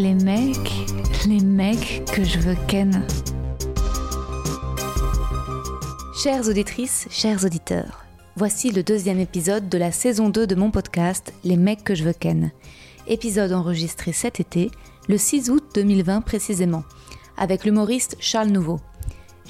Les mecs, les mecs que je veux ken. Chères auditrices, chers auditeurs, voici le deuxième épisode de la saison 2 de mon podcast Les mecs que je veux ken. Épisode enregistré cet été, le 6 août 2020 précisément, avec l'humoriste Charles Nouveau.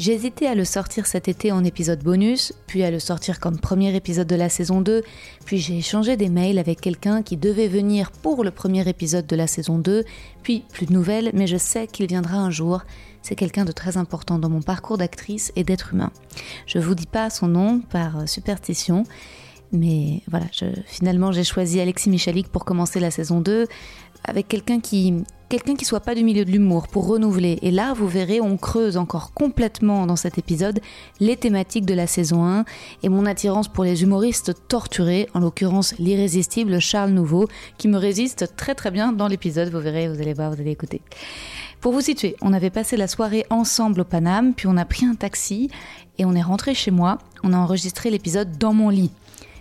J'hésitais à le sortir cet été en épisode bonus, puis à le sortir comme premier épisode de la saison 2, puis j'ai échangé des mails avec quelqu'un qui devait venir pour le premier épisode de la saison 2, puis plus de nouvelles, mais je sais qu'il viendra un jour. C'est quelqu'un de très important dans mon parcours d'actrice et d'être humain. Je vous dis pas son nom par superstition, mais voilà, finalement j'ai choisi Alexis Michalik pour commencer la saison 2 avec quelqu'un qui quelqu'un qui soit pas du milieu de l'humour pour renouveler. Et là, vous verrez, on creuse encore complètement dans cet épisode les thématiques de la saison 1 et mon attirance pour les humoristes torturés, en l'occurrence l'irrésistible Charles Nouveau, qui me résiste très très bien dans l'épisode. Vous verrez, vous allez voir, vous allez écouter. Pour vous situer, on avait passé la soirée ensemble au Paname, puis on a pris un taxi et on est rentré chez moi. On a enregistré l'épisode dans mon lit.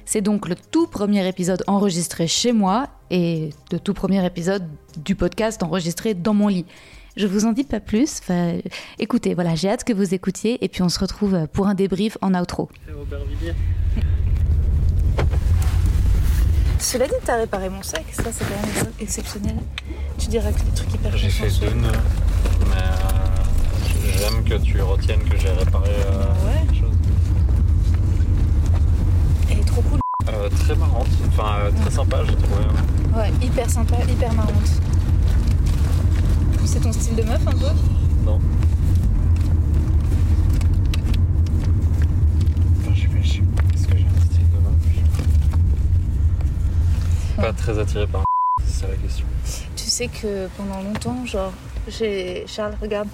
C'est donc le tout premier épisode enregistré chez moi et le tout premier épisode du podcast enregistré dans mon lit. Je vous en dis pas plus. Enfin, écoutez, voilà, j'ai hâte que vous écoutiez et puis on se retrouve pour un débrief en outro. Cela dit, t'as réparé mon sac, ça c'est quand même exceptionnel. Tu dirais que c'est des trucs hyper J'ai fait deux nœuds, mais euh, j'aime que tu retiennes que j'ai réparé euh, Ouais. quelque chose. Elle est trop cool. Euh, très marrante, enfin euh, très sympa j'ai trouvé. Ouais, hyper sympa, hyper marrante. C'est ton style de meuf un peu? Non. Enfin, je sais pas, je sais pas. Est-ce que j'ai un style de meuf Je suis Pas très attiré par c'est ça la question. Tu sais que pendant longtemps, genre, j'ai. Charles, regarde.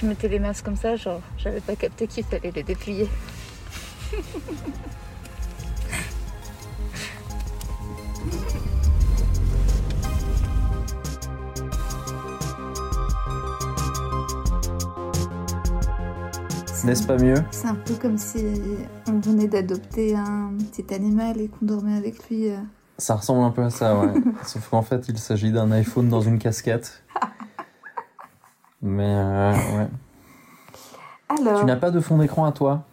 Je mettais les masques comme ça, genre, j'avais pas capté qu'il fallait les déplier. N'est-ce pas mieux C'est un peu comme si on venait d'adopter un petit animal et qu'on dormait avec lui. euh. Ça ressemble un peu à ça, ouais. Sauf qu'en fait, il s'agit d'un iPhone dans une casquette. Mais euh, ouais. Alors, Tu n'as pas de fond d'écran à toi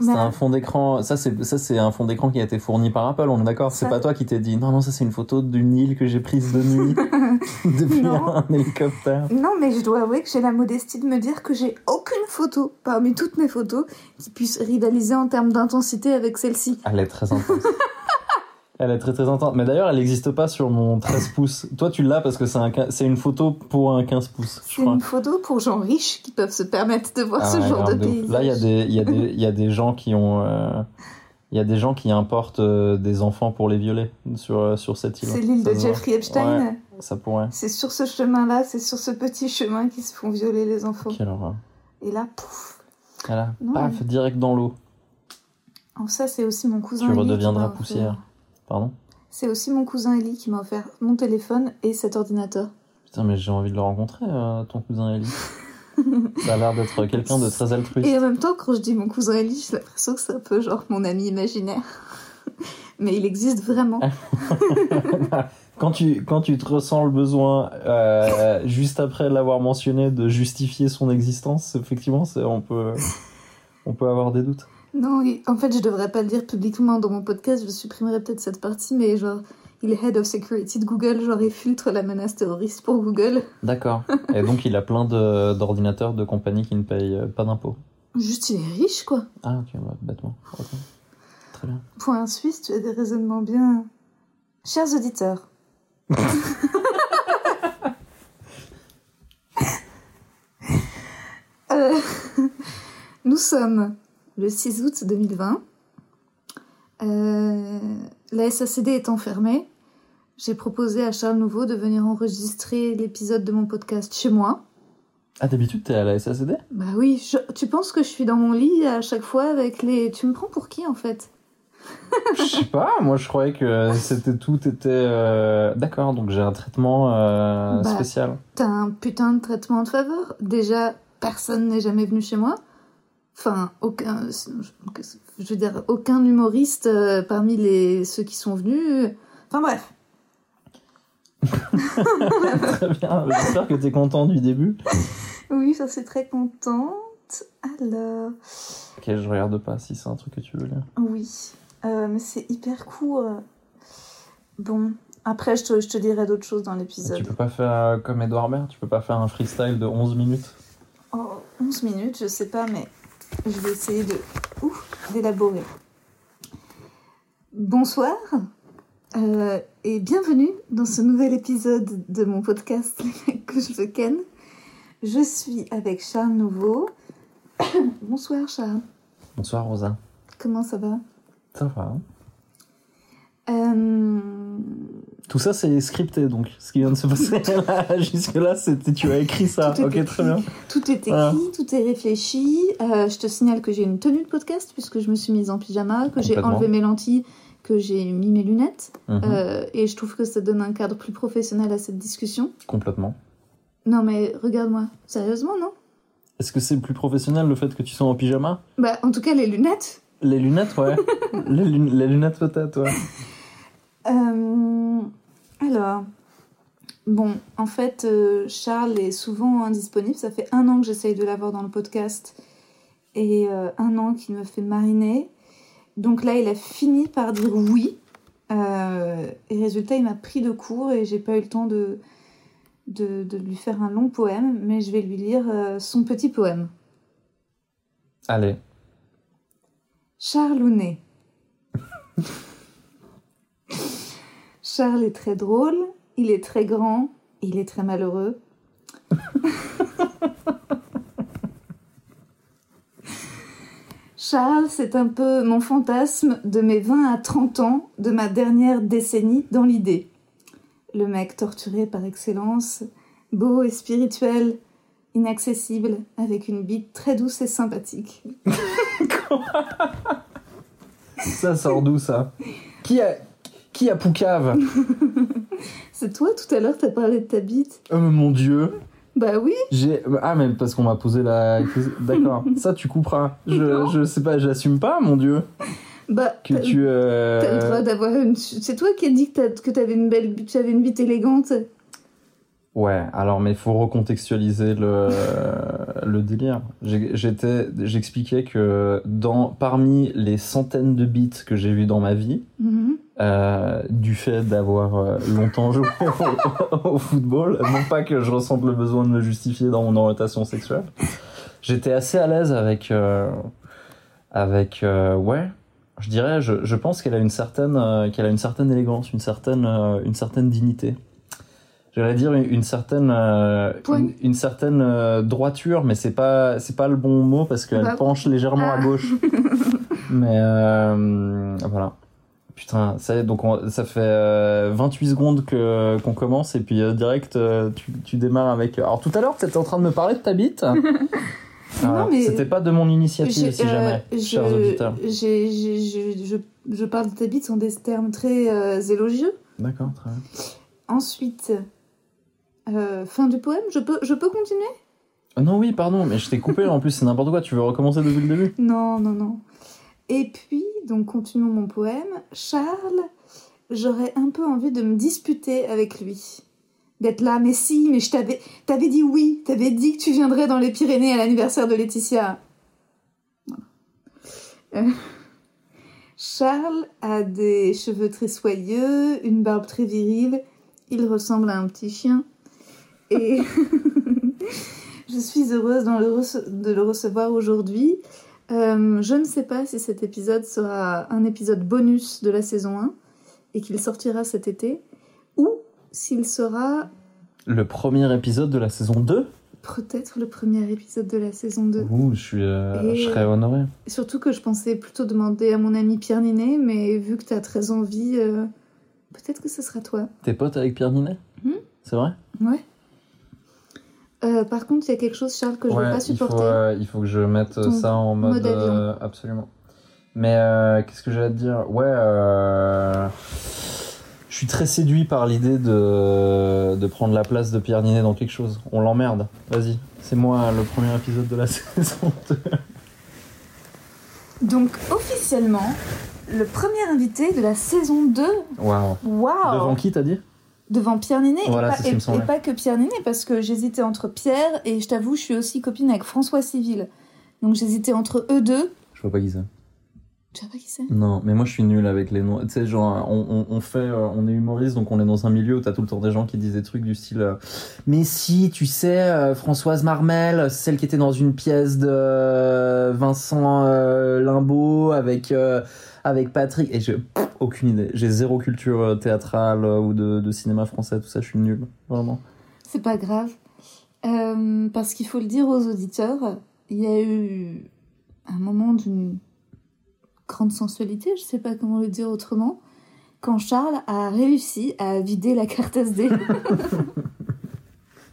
C'est un fond d'écran. Ça, c'est ça, c'est un fond d'écran qui a été fourni par Apple. On est d'accord C'est pas toi qui t'es dit non, non, ça c'est une photo d'une île que j'ai prise de nuit depuis Non. un hélicoptère. non, mais je dois avouer que j'ai la modestie de me dire que j'ai aucune photo parmi toutes mes photos qui puisse rivaliser en termes d'intensité avec celle-ci. Elle est très intense. Elle est très très intense. Mais d'ailleurs, elle n'existe pas sur mon 13 pouces. Toi, tu l'as parce que c'est un, une photo pour un 15 pouces, je C'est une photo pour gens riches qui peuvent se permettre de voir Ah ce ouais, genre de paysage. Là, il y a des, il y a des, il y a des gens qui ont, euh, il y a des gens qui importent euh, des enfants pour les violer sur euh, sur cette île. C'est l'île de. Jeffrey Epstein. Ouais, ça pourrait. C'est sur ce chemin-là, c'est sur ce petit chemin qu'ils se font violer les enfants. Quelle horreur. Et là, pouf. Voilà. Non, Paf, mais- direct dans l'eau. Oh, ça, c'est aussi mon cousin. Tu redeviendras poussière. Pardon. C'est aussi mon cousin Eli qui m'a offert mon téléphone et cet ordinateur. Putain, mais j'ai envie de le rencontrer, euh, ton cousin Ellie. Ça a l'air d'être quelqu'un de très altruiste. Et en même temps, quand je dis mon cousin Eli, j'ai l'impression que c'est un peu genre mon ami imaginaire. Mais il existe vraiment. Quand tu, quand tu te ressens le besoin, euh, juste après l'avoir mentionné, de justifier son existence, effectivement, on peut, on peut avoir des doutes. Non, en fait, je devrais pas le dire publiquement dans mon podcast, je supprimerai peut-être cette partie, mais genre, il est head of security de Google, genre, il filtre la menace terroriste pour Google. D'accord. Et donc, il a plein de- d'ordinateurs de compagnies qui ne payent euh, pas d'impôts. Juste, il est riche, quoi. Ah, ok, bah, bêtement. Ok. Très bien. Point suisse, tu as des raisonnements bien. Chers auditeurs. Euh, nous sommes le 6 août 2020. Euh, la SACD étant fermée, j'ai proposé à Charles Nouveau de venir enregistrer l'épisode de mon podcast chez moi. Ah, d'habitude, t'es à la SACD Bah oui, je- tu penses que je suis dans mon lit à chaque fois avec les... Tu me prends pour qui en fait? Je sais pas, moi je croyais que c'était tout était. euh, D'accord, donc j'ai un traitement euh, Bah. spécial. T'as un putain de traitement de faveur. Déjà, personne n'est jamais venu chez moi. Enfin, aucun, je veux dire, aucun humoriste euh, parmi les ceux qui sont venus. Enfin bref, Très bien, j'espère que t'es content du début. oui, ça c'est très contente. Alors, Ok, je regarde pas si c'est un truc que tu veux lire. oui, Euh, mais c'est hyper court. Bon, après je te, je te dirai d'autres choses dans Tu l'épisode. peux pas faire euh, comme Edouard Baird, tu peux pas faire un freestyle de 11 minutes Oh, 11 minutes, je sais pas, mais je vais essayer de d'élaborer. Bonsoir euh, et bienvenue dans ce nouvel épisode de mon podcast que je ken. Je suis avec Charles Nouveau. Bonsoir Charles, Bonsoir Rosa. comment ça va? Ça va. hein Euh, Tout ça c'est scripté donc, ce qui vient de se passer là, jusque-là, c'était tu as écrit ça. Ok, écrit. très bien. Tout est écrit, tout est réfléchi. Euh, je te signale que j'ai une tenue de podcast puisque je me suis mise en pyjama, que j'ai enlevé mes lentilles, que j'ai mis mes lunettes. Mhm, Euh, et je trouve que ça donne un cadre plus professionnel à cette discussion. Complètement. Non mais regarde-moi, sérieusement non? Est-ce que c'est plus professionnel le fait que tu sois en pyjama? Bah en tout cas les lunettes. Les lunettes, ouais. les, lun- les lunettes peut-être, ouais. Euh, alors, bon, en fait euh, Charles est souvent indisponible. Ça fait un an que j'essaye de l'avoir dans le podcast et euh, un an qu'il me fait mariner. Donc là il a fini par dire oui. Et résultat il m'a pris de court et j'ai pas eu le temps de, de, de lui faire un long poème, mais je vais lui lire son petit poème. Allez. Charles Ounet. Charles est très drôle, il est très grand, il est très malheureux. Charles, c'est un peu mon fantasme de mes 20 à 30 ans, de ma dernière décennie dans l'idée. Le mec torturé par excellence, beau et spirituel, inaccessible, avec une bite très douce et sympathique. Ça sort d'où ça? Qui qui a Poucave C'est toi tout à l'heure, t'as parlé de ta bite Oh mon dieu. Bah oui, J'ai ah mais parce qu'on m'a posé la d'accord. Ça tu couperas. Je je sais pas, j'assume pas mon dieu bah que tu euh, t'as le droit d'avoir une. C'est toi qui as dit que t'as- que t'avais une belle, tu avais une bite élégante. Ouais, alors mais il faut recontextualiser le, le délire. J'étais, j'expliquais que dans parmi les centaines de bits que j'ai vus dans ma vie, Mhm. euh, du fait d'avoir euh, longtemps joué au, au football, non pas que je ressente le besoin de me justifier dans mon orientation sexuelle, j'étais assez à l'aise avec, euh, avec, euh, ouais, je dirais, je, je pense qu'elle a une certaine, qu'elle a une certaine élégance, une certaine, une certaine dignité. J'allais dire une, certaine, euh, une, une certaine euh, droiture, mais c'est pas, c'est pas le bon mot parce qu'elle Bah. penche légèrement à Ah. gauche. mais euh, voilà. Putain, ça, y est, donc on- ça fait euh, 28 secondes que qu'on commence et puis euh, direct euh, tu, tu démarres avec. Alors tout à l'heure, tu étais en train de me parler de ta bite. Mais- C'était pas de mon initiative, si euh, jamais, je- chers auditeurs. j'ai- j'ai- je, je, je parle de ta bite en des termes très euh, élogieux. D'accord, très bien. Ensuite, euh, fin du poème, je peux, je peux continuer? Ah non, oui, pardon, mais je t'ai coupé. en plus, c'est n'importe quoi. Tu veux recommencer depuis le début? Non, non, non. Et puis, donc continuons mon poème. Charles, j'aurais un peu envie de me disputer avec lui. D'être là, mais si, mais je t'avais, t'avais dit oui, t'avais dit que tu viendrais dans les Pyrénées à l'anniversaire de Laetitia. Euh, Charles a des cheveux très soyeux, une barbe très virile, il ressemble à un petit chien. Et je suis heureuse dans le rece- de le recevoir aujourd'hui. Euh, je ne sais pas si cet épisode sera un épisode bonus de la saison 1 et qu'il sortira cet été, ou s'il sera Le premier épisode de la saison 2 peut-être le premier épisode de la saison 2. Ouh, je, suis, euh, je serais honoré. Surtout que je pensais plutôt demander à mon ami Pierre Ninet, mais vu que tu as très envie, euh, Peut-être que ce sera toi. T'es pote avec Pierre Ninet? Hmm? C'est vrai? Ouais. Euh, par contre, il y a quelque chose, Charles, que je ne Ouais, veux pas il faut, supporter. euh, il faut que je mette Ton ça en mode. mode euh, absolument. Mais euh, qu'est-ce que j'allais te dire? Ouais, euh, je suis très séduit par l'idée de, de prendre la place de Pierre Ninet dans quelque chose. On l'emmerde. Vas-y, c'est moi le premier épisode de la saison 2. Donc, officiellement, le premier invité de la saison 2. Waouh. Waouh Devant qui t'as dit? Devant Pierre Ninet. Voilà, et, pas, et- et que Pierre Ninet, parce que j'hésitais entre Pierre et je t'avoue, je suis aussi copine avec François Civil. Donc, j'hésitais entre eux deux. Je vois pas qui c'est. Tu vois pas qui c'est? Non, mais moi je suis nul avec les noms. Tu sais, genre, on, on, on fait, euh, on est humoriste, donc on est dans un milieu où t'as tout le temps des gens qui disent des trucs du style. euh, mais si, tu sais, euh, Françoise Marmel, celle qui était dans une pièce de Vincent Limbaud avec avec Patrick. Et j'ai aucune idée. J'ai zéro culture théâtrale ou de, de cinéma français, tout ça. Je suis nul, vraiment. C'est pas grave. Parce qu'il faut le dire aux auditeurs, il y a eu un moment d'une grande sensualité, je sais pas comment le dire autrement, quand Charles a réussi à vider la carte SD.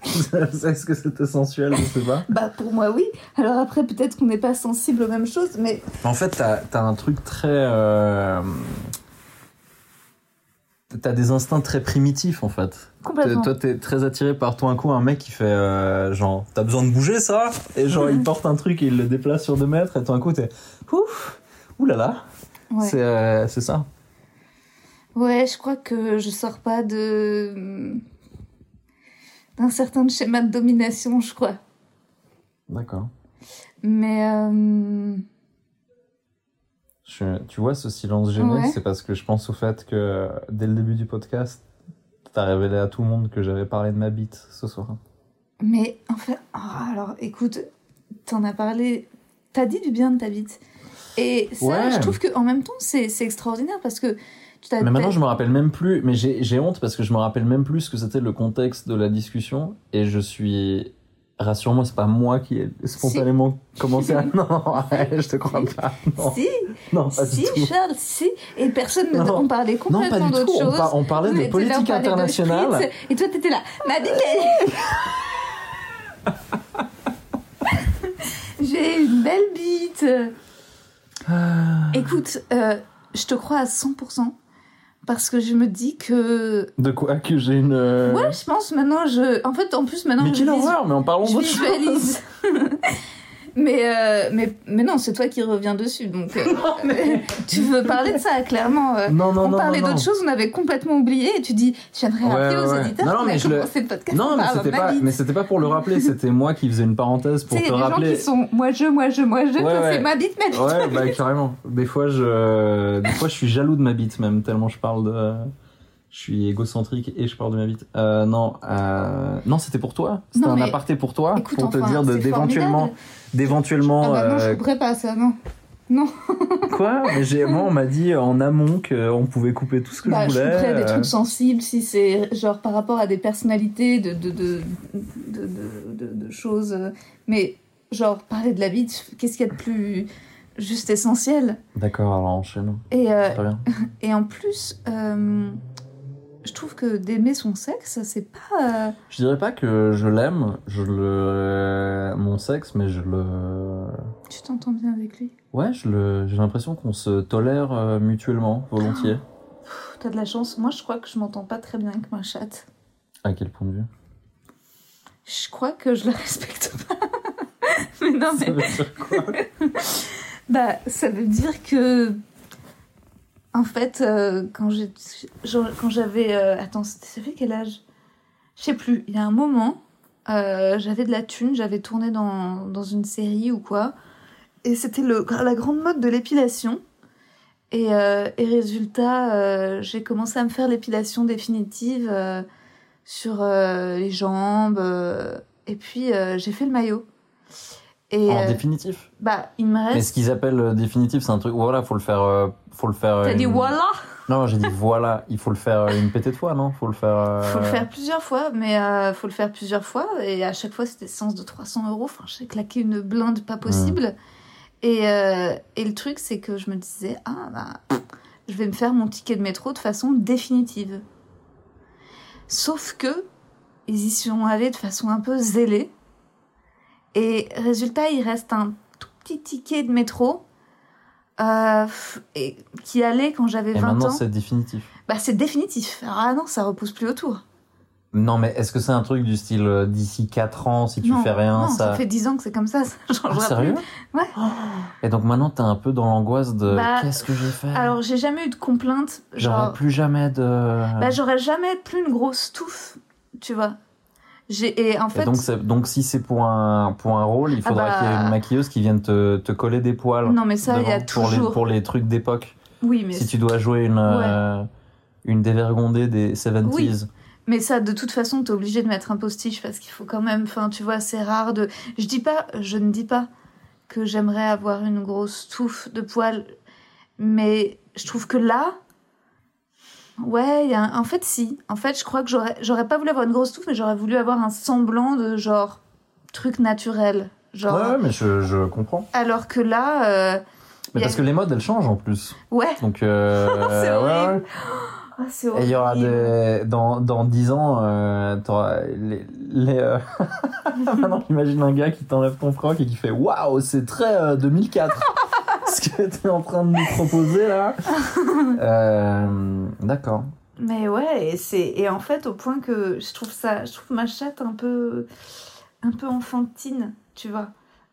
Est-ce que c'était sensuel Je sais pas. bah pour moi oui. Alors après peut-être qu'on n'est pas sensible aux mêmes choses, mais En fait, t'as as un truc très. euh, T'as des instincts très primitifs en fait. Complètement. Toi, t'es très attiré par tout un coup un mec qui fait euh, genre, t'as besoin de bouger ça? Et genre, il porte un truc et il le déplace sur deux mètres et tout un coup, t'es ouf, oulala. Ouais. C'est euh, c'est ça. ouais, je crois que je sors pas de d'un certain schéma de domination, je crois. D'accord. Mais euh, Je- Tu vois, ce silence gêné, Ouais. c'est parce que je pense au fait que dès le début du podcast, t'as révélé à tout le monde que j'avais parlé de ma bite ce soir. Mais en fait, oh, alors écoute, t'en as parlé, t'as dit du bien de ta bite. Et ça, Ouais. je trouve que en même temps, c'est extraordinaire parce que. Mais maintenant, je me rappelle même plus. Mais j'ai honte parce que je me rappelle même plus ce que c'était le contexte de la discussion. Et je suis. Rassure-moi, c'est pas moi qui ai spontanément commencé à. Non, je te crois pas. Non, Si, non pas si, du tout. Charles, si. Et personne ne. On parlait Non, pas complètement du tout. d'autre On, chose. par- on parlait de là, politique de internationale. Et toi, t'étais là. Ma bite, J'ai une belle bite. Ah. Écoute, euh, je te crois à 100% parce que je me dis que. De quoi que j'ai une. euh, Ouais, je pense maintenant, je. En fait, en plus, maintenant, mais je, quelle horreur Mais en parlons je d'autre chose. mais, euh, mais, mais non, c'est toi qui reviens dessus. Donc, euh, tu veux parler de ça, clairement. euh. Non, non, on non. parlait d'autres choses, on avait complètement oublié. Et tu dis, je viendrai Ouais, rappeler aux ouais, ouais. auditeurs Non, non, mais je le- podcast. Non, on mais parle c'était de ma pas, mais c'était pas pour le rappeler, c'était moi qui faisais une parenthèse pour te il y a des rappeler. gens qui sont moi je, moi je, moi je, Ouais, c'est ma bite, ma bite. Ouais, bah carrément. Des fois, je, des fois, je suis jaloux de ma bite même tellement je parle de, je suis égocentrique et je parle de ma bite. Euh, non, euh... non, c'était pour toi. C'était un aparté pour toi, Écoute, pour te enfin, dire d'éventuellement, d'éventuellement. Ah bah non, je euh, couperai pas ça, non. Non. Quoi? Mais j'ai, moi, on m'a dit en amont qu'on pouvait couper tout ce que Bah, je je voulais. couperais des euh, trucs sensibles si c'est genre par rapport à des personnalités de, de, de, de, de, choses. Mais genre parler de la bite, qu'est-ce qu'il y a de plus juste essentiel? D'accord, alors enchaînons. et, euh, Très bien. et en plus, je trouve que d'aimer son sexe, c'est pas. euh, Je dirais pas que je l'aime, je le, mon sexe, mais je le, Tu t'entends bien avec lui? Ouais, je le, j'ai l'impression qu'on se tolère euh, mutuellement, volontiers. Pff, T'as de la chance. Moi, je crois que je m'entends pas très bien avec ma chatte. À quel point de vue? Je crois que je le respecte pas. mais non, Ça mais. veut dire quoi? Bah, ça veut dire que. En fait, euh, quand j'avais. euh, attends, c'était ça fait quel âge? Je sais plus. Il y a un moment, euh, j'avais de la thune, j'avais tourné dans, dans une série ou quoi. Et c'était la grande mode de l'épilation. Et, et résultat, j'ai commencé à me faire l'épilation définitive sur les jambes. et puis, j'ai fait le maillot. Et En définitif? bah, il me Mais reste. ce qu'ils appellent définitif, c'est un truc. Voilà, faut le faire. Faut le faire. T'as euh, dit une- voilà Non, j'ai dit voilà. Il faut le faire euh, une pétée de fois, non? Faut le faire. euh, Faut le faire plusieurs fois, mais euh, faut le faire plusieurs fois. Et à chaque fois, c'était séance de 300 euros. Enfin, j'ai claqué une blinde pas possible. Et, euh, et le truc, c'est que je me disais, ah, bah, je vais me faire mon ticket de métro de façon définitive. Sauf que ils y sont allés de façon un peu zélée. Et résultat, il reste un tout petit ticket de métro euh, et, qui allait quand j'avais Et 20 maintenant, ans. c'est définitif. Bah, c'est définitif. Ah non, ça repousse plus autour. Non, mais est-ce que c'est un truc du style euh, d'ici 4 ans, si tu non, fais rien, non, ça. fait 10 ans que c'est comme ça. ça Ah, sérieux plus. Ouais. Et donc maintenant, t'es un peu dans l'angoisse de Bah, qu'est-ce que j'ai fait Alors, j'ai jamais eu de complainte. J'aurai Genre, plus jamais de. bah, j'aurais jamais plus une grosse touffe, tu vois. Et en Et fait, donc, si c'est pour un, pour un rôle, il Ah faudra bah- qu'il y ait une maquilleuse qui vienne te, te coller des poils. non mais ça, il y a devant pour les, toujours. pour les trucs d'époque. Oui, mais Si tu dois jouer une, euh, une dévergondée des 70s. Mais ça, de toute façon, t'es obligé de mettre un postiche parce qu'il faut quand même. Enfin, tu vois, c'est rare de. Je dis pas, je ne dis pas que j'aimerais avoir une grosse touffe de poils, mais je trouve que là. Ouais, il y a un- en fait, si. En fait, je crois que j'aurais, j'aurais pas voulu avoir une grosse touffe, mais j'aurais voulu avoir un semblant de genre truc naturel. Genre. Ouais, mais je, je comprends. Alors que là, euh, Mais a- parce que les modes, elles changent en plus. ouais. Donc, euh, C'est ouais, horrible. ouais. C'est Et il y aura des. Dans, dans 10 ans, euh, t'auras les. les euh, Maintenant, imagine un gars qui t'enlève ton froc et qui fait Waouh, c'est très euh, 2004 Ce que t'es en train de nous proposer là. Euh, D'accord. Mais ouais, et c'est et en fait au point que je trouve ça, je trouve ma chatte un peu, un peu enfantine, tu vois.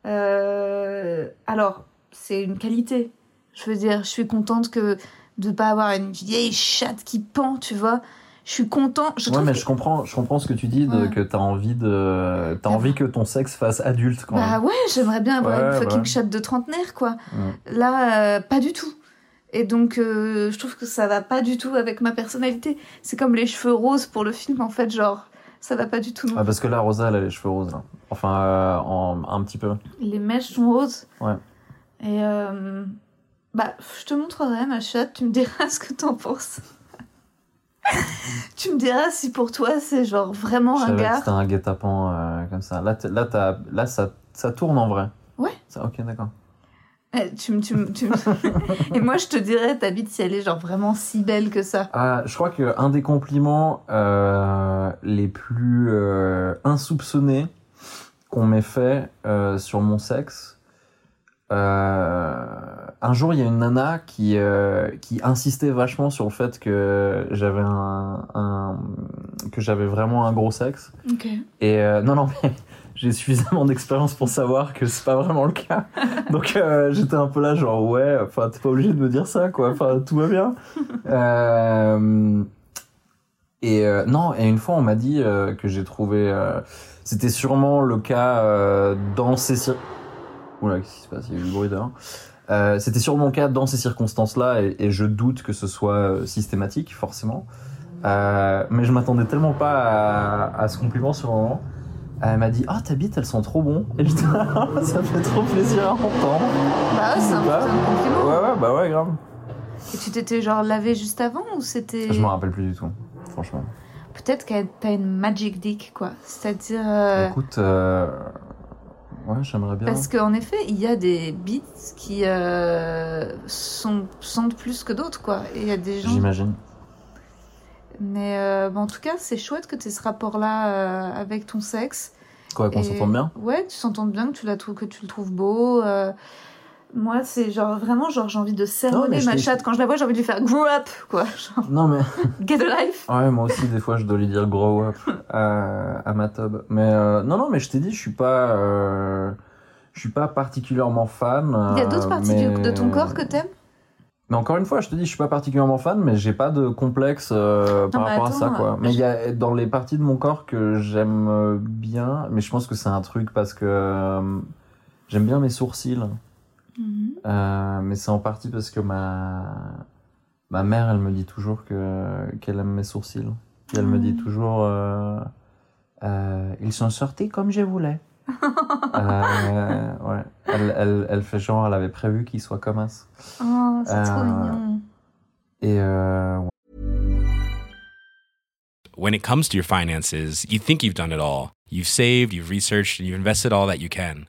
Euh, alors c'est une qualité. Je veux dire, je suis contente que de pas avoir une vieille chatte qui pend, tu vois. Je suis content. Je Ouais, mais que- je comprends, je comprends ce que tu dis, de, Ouais. que t'as envie de. T'as Ah. envie que ton sexe fasse adulte quand bah même. ouais, j'aimerais bien avoir Ouais, une fucking ouais. chatte de trentenaire, quoi. Là, euh, pas du tout. Et donc, euh, je trouve que ça va pas du tout avec ma personnalité. C'est comme les cheveux roses pour le film, en fait, genre, ça va pas du tout. non Ah, parce que là, Rosa, elle a les cheveux roses là. Enfin, euh, en, un petit peu. Les mèches sont roses. Ouais. Et bah, je te montrerai ma chatte, tu me diras ce que t'en penses. tu me diras si pour toi c'est genre vraiment un gars. c'était un guet-apens euh, comme ça. Là, là, ça, ça tourne en vrai. Ouais. Ça, ok, d'accord. Eh, tu tu tu Et moi je te dirais ta bite si elle est genre vraiment si belle que ça. Ah, je crois que un des compliments euh, les plus euh, insoupçonnés qu'on m'ait fait sur mon sexe. Euh, un jour, il y a une nana qui euh, qui insistait vachement sur le fait que j'avais un, un que j'avais vraiment un gros sexe. Et euh, non, non, mais j'ai suffisamment d'expérience pour savoir que c'est pas vraiment le cas. Donc euh, j'étais un peu là, genre ouais, enfin t'es pas obligé de me dire ça, quoi. Enfin tout va bien. Euh, et euh, non, et une fois on m'a dit que j'ai trouvé, c'était sûrement le cas dans ces cir... Oula, qu'est-ce qui se passe? Il y a eu du bruit dehors. Euh, c'était sûrement le cas dans ces circonstances-là, et, et je doute que ce soit euh, systématique, forcément. Euh, mais je m'attendais tellement pas à, à ce compliment sur le moment. Elle m'a dit Ah, ta bite, elles sont trop bon. Et j'étais ça fait trop plaisir à entendre. Bah ouais, c'est un Bah, compliment. Ouais, ouais, bah ouais, grave. Et tu t'étais genre lavé juste avant ou c'était. Je m'en rappelle plus du tout, franchement. Peut-être que t'as une magic dick quoi. C'est-à-dire. euh, Écoute, euh, ouais, j'aimerais bien. Parce qu'en effet, il y a des beats qui euh, sont, sentent plus que d'autres, quoi. Et il y a des gens. J'imagine. Mais euh, en tout cas, c'est chouette que tu aies ce rapport-là euh, avec ton sexe. Quoi, qu'on s'entende bien? Ouais, tu s'entends bien, que tu, la que tu le trouves beau. Euh. Moi, c'est genre vraiment, genre, j'ai envie de sermonner ma chatte. Quand je la vois, j'ai envie de lui faire grow up, quoi. Genre, Non, mais. get a life. Ouais, moi aussi, des fois, je dois lui dire grow up à, à ma tub. Mais euh, non, non, mais je t'ai dit, je suis pas. euh, je suis pas particulièrement fan. Il y a euh, d'autres parties mais- du- de ton corps que t'aimes? Mais encore une fois, je te dis, je suis pas particulièrement fan, mais j'ai pas de complexe euh, par rapport attends, à ça, quoi. euh, Mais il y a dans les parties de mon corps que j'aime euh, bien, mais je pense que c'est un truc parce que euh, j'aime bien mes sourcils. Mhm. Euh, mais c'est en partie parce que ma ma mère, elle me dit toujours que qu'elle aime mes sourcils. Et elle me dit toujours, euh, euh, ils sont sortis comme je voulais. Euh, ouais. Elle, elle, elle fait genre, elle avait prévu qu'ils soient comme as. Oh, c'est trop mignon. Et euh, when it comes to your finances, you think you've done it all. You've saved, you've researched, and you've invested all that you can.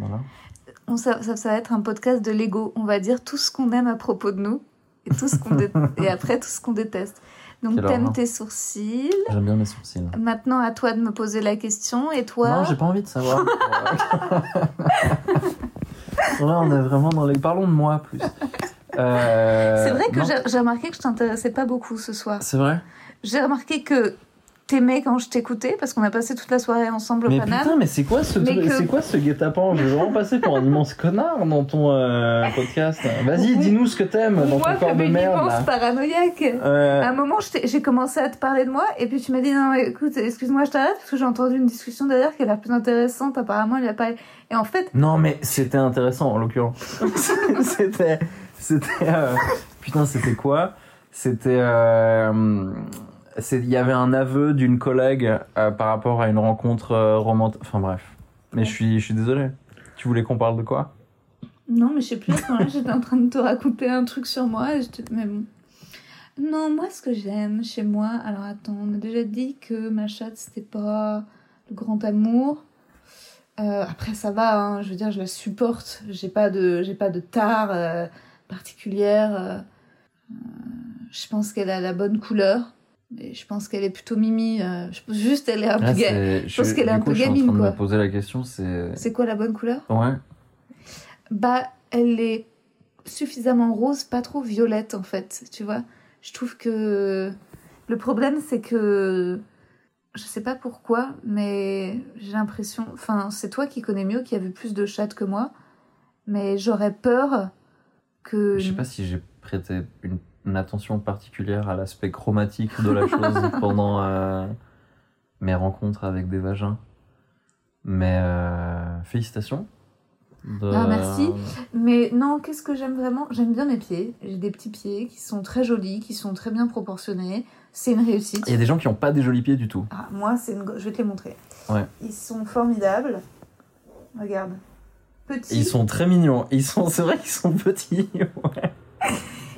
Voilà. On, ça, ça, ça va être un podcast de Lego. On va dire tout ce qu'on aime à propos de nous et, tout ce qu'on dé- et après tout ce qu'on déteste. Donc, t'aimes tes sourcils. J'aime bien mes sourcils. Maintenant, à toi de me poser la question. Et toi Non, j'ai pas envie de savoir. Là, on est vraiment dans les. Parlons de moi plus. Euh, C'est vrai que j'ai remarqué que je t'intéressais pas beaucoup ce soir. C'est vrai? J'ai remarqué que t'aimais quand je t'écoutais parce qu'on a passé toute la soirée ensemble au Mais Paname. putain, mais c'est quoi ce que- C'est quoi ce guet-apens Je vais vraiment passer pour un immense connard dans ton euh, podcast. Vas-y, dis-nous ce que t'aimes dans Moi, ton corps de une merde. immense Là. paranoïaque. Euh, À un moment, j'ai commencé à te parler de moi, et puis tu m'as dit non, écoute, excuse-moi, je t'arrête parce que j'ai entendu une discussion derrière qui a l'air plus intéressante. Apparemment, il a pas. Et en fait, Non, mais c'était intéressant en l'occurrence. c'était. C'était. euh, Putain, c'était quoi C'était. Il y avait un aveu d'une collègue euh, par rapport à une rencontre euh, romantique. Enfin bref. Mais je suis, je suis désolé. Tu voulais qu'on parle de quoi? Non, mais je sais plus. J'étais en train de te raconter un truc sur moi, mais bon. Non, moi, ce que j'aime chez moi, alors attends, on a déjà dit que ma chatte, c'était pas le grand amour. Euh, après, ça va, hein, je veux dire, je la supporte. J'ai pas de, j'ai pas de tare particulière. je pense qu'elle a la bonne couleur. Et je pense qu'elle est plutôt mimi. euh, je pense juste, elle est un peu Ah, ga- c'est- je pense qu'elle est un peu Je suis en gamine, train de quoi. me poser la question, c'est. C'est quoi la bonne couleur? Ouais. Bah, elle est suffisamment rose, pas trop violette en fait, tu vois. Je trouve que le problème c'est que je sais pas pourquoi, mais j'ai l'impression, enfin, c'est toi qui connais mieux, qui a vu plus de chattes que moi, mais j'aurais peur que Je sais pas si j'ai prêté une, une attention particulière à l'aspect chromatique de la chose pendant euh, mes rencontres avec des vagins. Mais euh, félicitations. De- Ah, merci. Mais non, qu'est-ce que j'aime vraiment? J'aime bien mes pieds. J'ai des petits pieds qui sont très jolis, qui sont très bien proportionnés. C'est une réussite. Il y a des gens qui ont pas des jolis pieds du tout. Ah, moi, c'est une... je vais te les montrer. Ouais. Ils sont formidables. Regarde. Petits. Ils sont très mignons. Ils sont, c'est vrai qu'ils sont petits. ouais.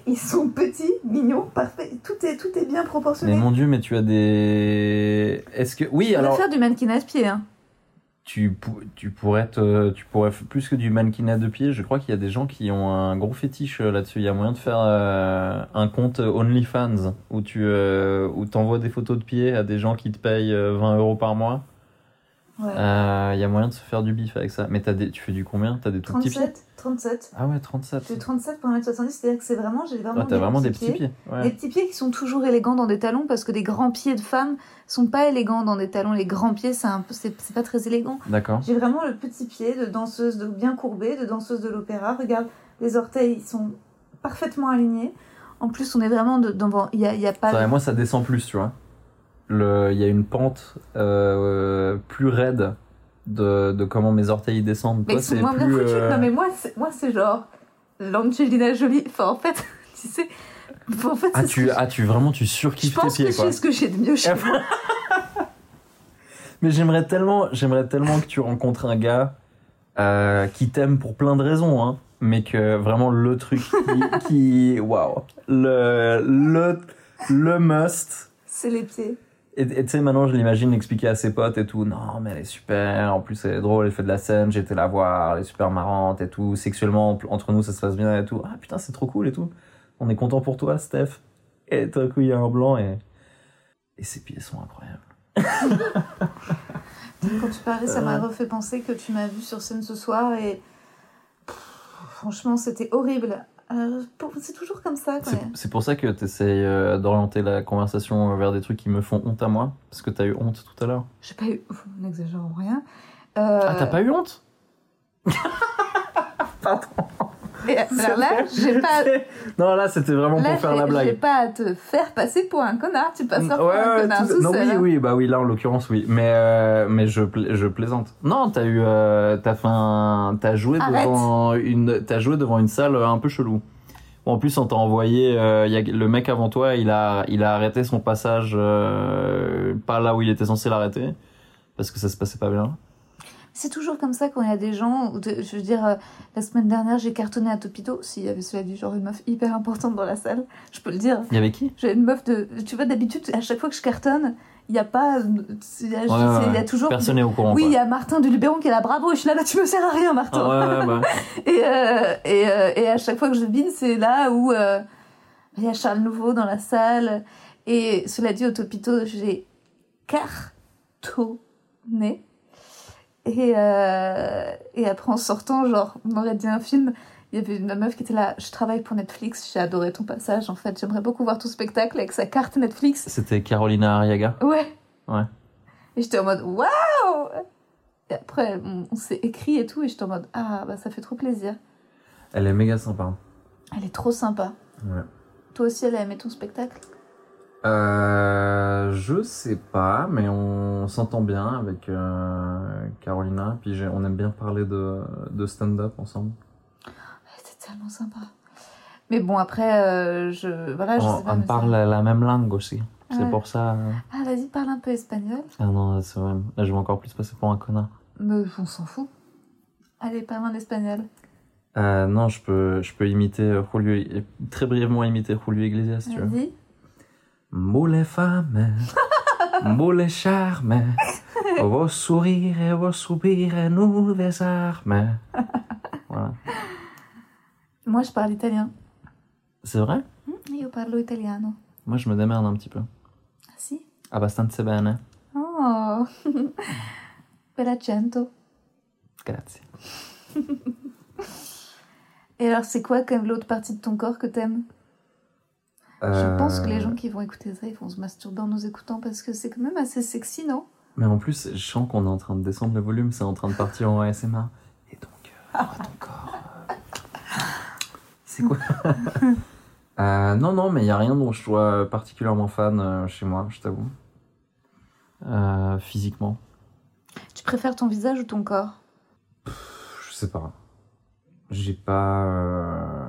Ils sont petits, mignons, parfaits. Tout est, tout est bien Mais proportionné. mon dieu, mais tu as des. Est-ce que oui Je alors faire du mannequinat de pied. Hein. tu tu pourrais te tu pourrais plus que du mannequinat de pied. Je crois qu'il y a des gens qui ont un gros fétiche euh, là-dessus. Il y a moyen de faire euh, un compte OnlyFans où tu euh, où t'envoies des photos de pieds à des gens qui te payent euh, 20 euros par mois. Ouais. Euh, Il y a moyen de se faire du bif avec ça. Mais des, tu fais du combien? T'as des tout petits pieds? 37, 37. Ah ouais, 37. Je fais 37 pour 1m70, c'est-à-dire que c'est vraiment, j'ai vraiment, t'as vraiment des petits pieds. Ouais. Des petits pieds qui sont toujours élégants dans des talons parce que des grands pieds de femmes sont pas élégants dans des talons. Les grands pieds, c'est un peu, c'est c'est pas très élégant. D'accord. J'ai vraiment le petit pied de danseuse de, bien courbée, de danseuse de l'opéra. Regarde, les orteils ils sont parfaitement alignés. En plus, on est vraiment de- devant. Il y a, il y a pas. Ça, moi, ça descend plus, tu vois. Il y a une pente euh, plus raide de, de comment mes orteils descendent. mais Toi, c'est moins bien plus. foutus. euh, Non, mais moi, c'est, moi, c'est genre l'Angelina Jolie. Enfin, en fait, tu sais. En fait, Ah, tu, ce que- ah, tu vraiment, tu je surkiffes tes pense que pieds, quoi. c'est ce que j'ai de mieux chez moi. Mais j'aimerais tellement, j'aimerais tellement que tu rencontres un gars euh, qui t'aime pour plein de raisons, hein, mais que vraiment le truc qui, qui waouh, le, le, le must. C'est les pieds. Et tu sais, maintenant, je l'imagine expliquer à ses potes et tout. Non, mais elle est super. En plus, elle est drôle, elle fait de la scène. J'ai été la voir. Elle est super marrante et tout. Sexuellement, entre nous, ça se passe bien et tout. Ah putain, c'est trop cool et tout. On est content pour toi, Steph. Et d'un coup, il y a un blanc et. Et ses pieds sont incroyables. Quand tu parlais, ça m'a refait penser que tu m'as vu sur scène ce soir et. Pff, Franchement, c'était horrible. Euh, c'est toujours comme ça. C'est pour ça que tu essayes d'orienter la conversation vers des trucs qui me font honte à moi. Parce que t'as eu honte tout à l'heure. J'ai pas eu. N'exagérons rien. Euh, Ah, t'as pas eu honte? Et alors là, j'ai pas. Non, là, c'était vraiment Là, pour faire la j'ai- j'ai blague. pas à te faire passer pour un connard. Tu passes Ouais, pour un connard tout- tout non, seul. oui, hein. oui, bah oui, là en l'occurrence, oui. Mais, euh, mais je, pla- je plaisante. Non, t'as eu, euh, t'as fait un, t'as joué Arrête. devant une, t'as joué devant une salle un peu chelou. En plus, on t'a envoyé. euh, il y a, le mec avant toi, il a, il a arrêté son passage euh, pas là où il était censé l'arrêter parce que ça se passait pas bien. C'est toujours comme ça quand il y a des gens. où de- je veux dire, euh, la semaine dernière, j'ai cartonné à Topito. S'il y avait cela dit, genre une meuf hyper importante dans la salle, je peux le dire. Il y avait qui? J'ai une meuf de. Tu vois, d'habitude, à chaque fois que je cartonne, il n'y a pas. Il y a, Ouais, c'est- ouais, il y a toujours. Personne n'est au courant. Oui, il y a Martin du Luberon qui est là, bravo, et je suis là, bah, tu me sers à rien, Martin. Ah, ouais, ouais, bah. Et, euh, et, euh, et à chaque fois que je devine, c'est là où euh, il y a Charles Nouveau dans la salle. Et cela dit, au Topito, j'ai cartonné. Et, euh, et après, en sortant, genre, on aurait dit un film. Il y avait une meuf qui était là, je travaille pour Netflix, j'ai adoré ton passage. En fait, j'aimerais beaucoup voir ton spectacle avec sa carte Netflix. C'était Carolina Ariaga. Ouais. Ouais. Et j'étais en mode waouh Et après, on, on s'est écrit et tout, et j'étais en mode ah, bah ça fait trop plaisir. Elle est méga sympa. Elle est trop sympa. Ouais. Toi aussi, elle a aimé ton spectacle? Euh, je sais pas, mais on s'entend bien avec euh, Carolina. Puis j'ai- on aime bien parler de, de stand-up ensemble. C'était tellement sympa. Mais bon, après, euh, je. Voilà, je on sais pas. on mais parle la même langue aussi. C'est Ouais. pour ça. euh, Ah, vas-y, parle un peu espagnol. Ah non, c'est vrai. Là, je vais encore plus passer pour un connard. Mais on s'en fout. Allez, parle en espagnol. Euh, non, je peux, je peux imiter euh, Julio, très brièvement imiter Julio Iglesias, si tu veux. Vas-y. Mole fame, mole charme, vos sourires et vos soupirs nous désarment. Voilà. Moi, je parle italien. C'est vrai? Io parlo italiano. Moi, je me démerde un petit peu. Ah, si? Abbastanza bene. Oh Bel accento. Grazie. Et alors, c'est quoi, même, l'autre partie de ton corps que t'aimes? Je pense que les gens qui vont écouter ça, ils vont se masturber en nous écoutant parce que c'est quand même assez sexy, non? Mais en plus, je sens qu'on est en train de descendre le volume, c'est en train de partir en ASMR. Et donc, euh, ton corps. euh, C'est quoi? Euh, Non, non, mais il n'y a rien dont je sois particulièrement fan euh, chez moi, je t'avoue. Euh, physiquement. Tu préfères ton visage ou ton corps? Je sais pas. J'ai pas.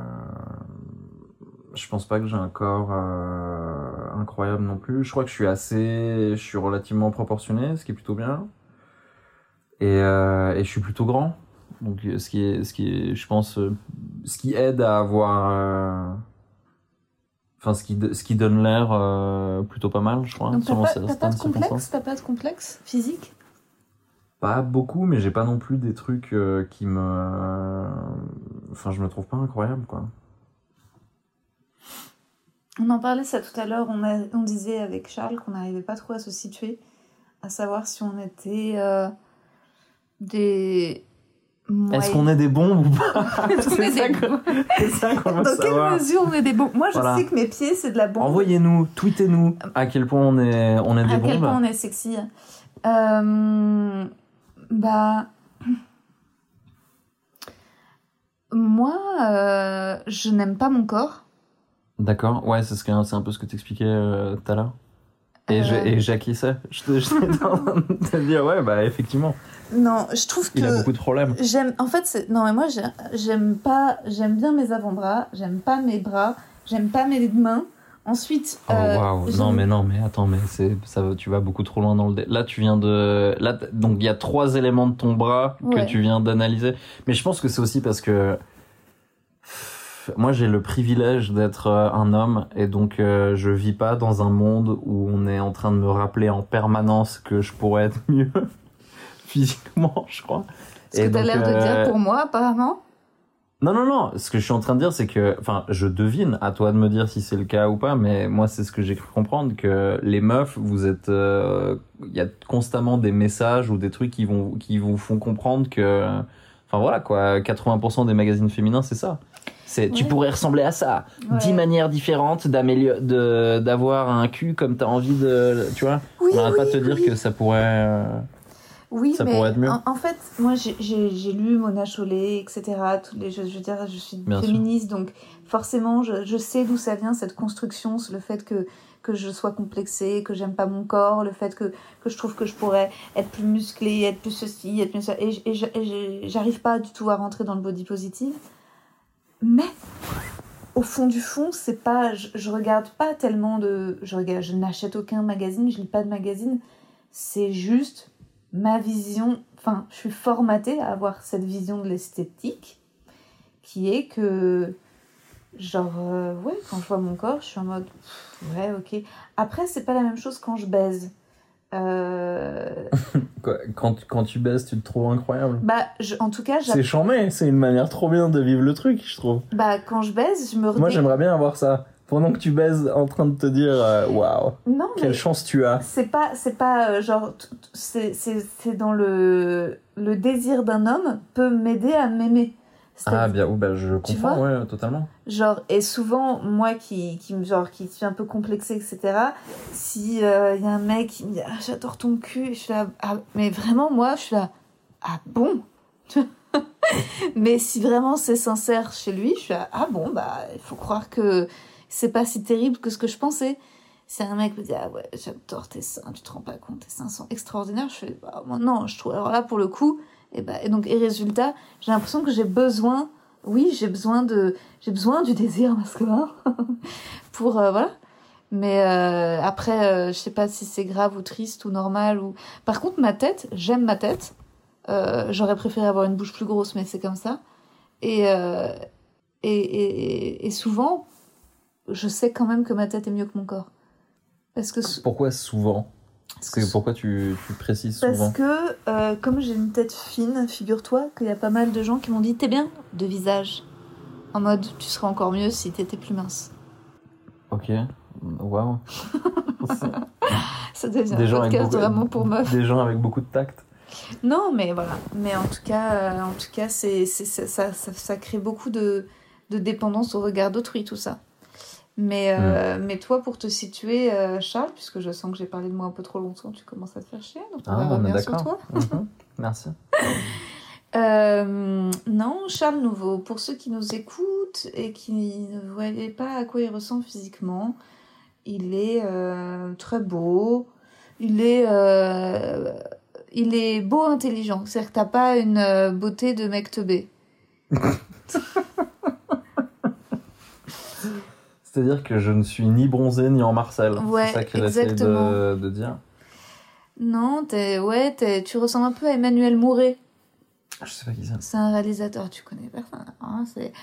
Je pense pas que j'ai un corps euh, incroyable non plus. Je crois que je suis assez. Je suis relativement proportionné, ce qui est plutôt bien. Et, euh, et je suis plutôt grand. Donc, ce qui est, ce qui est, je pense, euh, ce qui aide à avoir. euh, Enfin, ce qui, ce qui donne l'air plutôt pas mal, je crois. Donc, t'as pas, certaines t'as pas de complexe? T'as pas de complexe physique? Pas beaucoup, mais j'ai pas non plus des trucs euh, qui me. Enfin, je me trouve pas incroyable, quoi. On en parlait ça tout à l'heure, on, disait avec Charles qu'on n'arrivait pas trop à se situer, à savoir si on était euh, des... Est-ce qu'on est des bons ou pas? C'est est ça qu'on veut Dans quelle mesure on est des bons Moi je Voilà. sais que mes pieds c'est de la bombe. Envoyez-nous, tweetez-nous à quel point on est, on est des à quel bombes. point on est sexy. Euh, bah... Moi, euh, je n'aime pas mon corps. D'accord, ouais, c'est ce c'est un peu ce que t'expliquais euh, tout à l'heure. Et, Euh. j'ai- et. Je te- j'étais en train de te dire, ouais, bah effectivement, Non, je trouve que... il a beaucoup de problèmes. J'aime, en fait, c'est- non mais moi j'ai- j'aime pas, j'aime bien mes avant-bras, j'aime pas mes bras, j'aime pas mes mains. Ensuite, Oh euh, waouh, j'aime- non mais non mais attends mais c'est ça tu vas beaucoup trop loin dans le là tu viens de là donc il y a trois éléments de ton bras Ouais. que tu viens d'analyser mais je pense que c'est aussi parce que moi j'ai le privilège d'être euh, un homme et donc euh, je vis pas dans un monde où on est en train de me rappeler en permanence que je pourrais être mieux physiquement je crois ce que Et t'as donc, l'air de euh, dire pour moi apparemment. non, non, non. Ce que je suis en train de dire, c'est que, enfin, je devine, à toi de me dire si c'est le cas ou pas, mais moi, c'est ce que j'ai cru comprendre, que les meufs, vous êtes, euh, il y a constamment des messages ou des trucs qui vont, qui vous font comprendre que, enfin voilà, quoi, 80% des magazines féminins, c'est ça. Tu pourrais ressembler à ça. Ouais. 10 manières différentes d'avoir un cul comme t'as envie de, tu vois. Oui, On n'arrête pas te oui, dire que ça pourrait, euh, Oui, ça mais pourrait être mieux. En, en fait, moi j'ai- lu Mona Chollet, etc. Toutes les, je, je veux dire, je suis Bien sûr. féministe, donc forcément, je, je sais d'où ça vient cette construction, le fait que que je sois complexée, que j'aime pas mon corps, le fait que, que je trouve que je pourrais être plus musclée, être plus ceci, être plus ça. Et, et j'arrive pas du tout à rentrer dans le body positive. Mais au fond du fond, c'est pas, je, regarde pas tellement de, je n'achète aucun magazine, je lis pas de magazine. C'est juste ma vision. Enfin, je suis formatée à avoir cette vision de l'esthétique, qui est que, genre, euh, ouais, quand je vois mon corps, je suis en mode, ouais, ok. Après, c'est pas la même chose quand je baise. Euh, Quand, tu- quand tu baises, tu te trouves incroyable. bah, je- en tout cas, C'est chambé, c'est une manière trop bien de vivre le truc, je trouve. bah, quand je baise, je me Moi, redis- j'aimerais bien avoir ça. Pendant que tu baises, en train de te dire, euh, waouh, Non, mais quelle chance tu as. c'est pas, c'est pas euh, genre, c'est dans le, le désir d'un homme peut m'aider à m'aimer. Ah, bien, ou bah, je comprends, ouais, totalement. Genre, et souvent, moi qui, qui, genre, qui suis un peu complexée, etc., si il y a un mec qui me dit ah, J'adore ton cul, je suis là, ah, mais vraiment, moi, je suis là, ah bon? Mais si vraiment c'est sincère chez lui, je suis là, ah bon, bah, il faut croire que c'est pas si terrible que ce que je pensais. Si un mec me dit Ah ouais, j'adore tes seins, tu te rends pas compte, tes seins sont extraordinaires, je fais bah, moi, non, je trouve. Alors là, pour le coup, et, bah, et donc, et résultat, j'ai l'impression que j'ai besoin, oui, j'ai besoin de j'ai besoin du désir masculin pour euh, voilà. Mais euh, après euh, je sais pas si c'est grave ou triste ou normal ou par contre ma tête j'aime ma tête. Euh, j'aurais préféré avoir une bouche plus grosse mais c'est comme ça. Et, et, et, et souvent je sais quand même que ma tête est mieux que mon corps. Parce que Pourquoi souvent? C'est pourquoi tu, tu précises parce souvent que euh, comme j'ai une tête fine figure-toi qu'il y a pas mal de gens qui m'ont dit t'es bien de visage en mode tu serais encore mieux si t'étais plus mince Ok, waouh. Ça devient Des un podcast beaucoup- vraiment pour meufs. Des gens avec beaucoup de tact. Non, mais voilà. Mais en tout cas, euh, en tout cas, c'est- ça, ça, ça crée beaucoup de, de dépendance au regard d'autrui, tout ça. Mais, euh, Hmm. mais toi, pour te situer, euh, Charles, puisque je sens que j'ai parlé de moi un peu trop longtemps, tu commences à te faire chier, donc on Ah, va revenir sur toi. Mhm. Merci. Euh, non, Charles Nouveau, pour ceux qui nous écoutent et qui ne voyaient pas à quoi il ressemble physiquement, il est très beau, il est, il est beau intelligent, c'est-à-dire que t'as pas une beauté de mec teubé. C'est-à-dire que je ne suis ni bronzé ni en Marcel. Ouais, c'est ça qu'il essaie de, de dire. Non, t'es, ouais, t'es, tu ressembles un peu à Emmanuel Mouret. Je sais pas qui c'est. C'est un réalisateur, tu connais personne. hein, c'est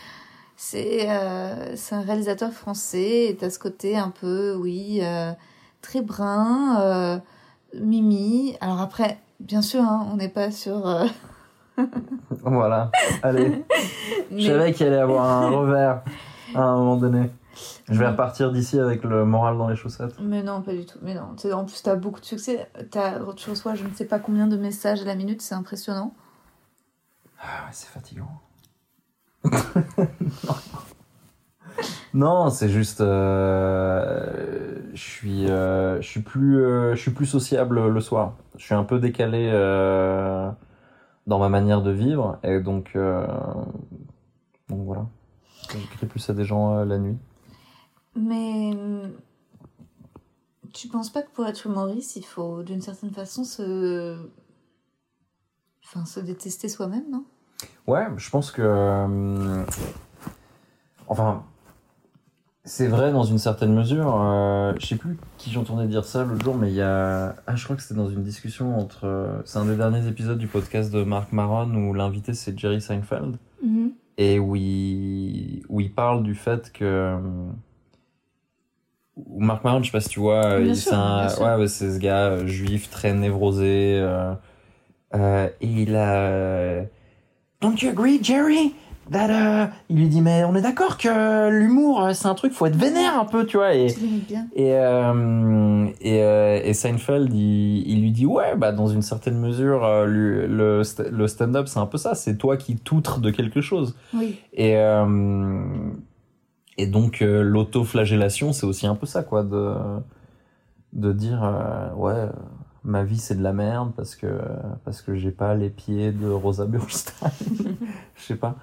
c'est euh, c'est un réalisateur français et t'as ce côté un peu, oui, euh, très brun, euh, mimi. Alors après, bien sûr, hein, on n'est pas sur. Voilà. Allez. mais- Je savais qu'il allait avoir un revers à un moment donné. Je vais repartir d'ici avec le moral dans les chaussettes. Mais non, pas du tout. Mais non, en plus, t'as beaucoup de succès. T'as, tu reçois je ne sais pas combien de messages à la minute, c'est impressionnant. Ah ouais, c'est fatigant. non, c'est juste, euh, je suis, euh, je suis plus, euh, je suis plus sociable le soir. Je suis un peu décalé dans ma manière de vivre et donc, donc voilà. J'écris plus à des gens la nuit. Mais hum, tu penses pas que pour être humoriste, il faut d'une certaine façon se. Enfin, se détester soi-même, non? Ouais, je pense que. euh, enfin. C'est vrai dans une certaine mesure. euh, je sais plus qui j'entendais dire ça l'autre jour, mais il y a. Ah, je crois que c'était dans une discussion entre. C'est un des derniers épisodes du podcast de Marc Maron où l'invité c'est Jerry Seinfeld et où il, où il parle du fait que. Euh, où Marc Maron, je sais pas si tu vois, euh, c'est un- bien sûr. ouais, ouais, c'est ce gars euh, juif très névrosé. euh, euh, et il a. Don't you agree, Jerry? That, euh, Il lui dit, mais on est d'accord que l'humour, euh, c'est un truc, faut être vénère un peu, tu vois. Et, bien. et, euh, et, euh, et Seinfeld, il, il lui dit ouais, bah dans une certaine mesure, euh, le, le, st- le stand-up, c'est un peu ça. C'est toi qui t'outres de quelque chose. Oui. Et euh, et donc euh, l'autoflagellation, c'est aussi un peu ça, quoi, de de dire euh, ouais, euh, ma vie c'est de la merde parce que parce que j'ai pas les pieds de Rosa Burstein. Je sais pas.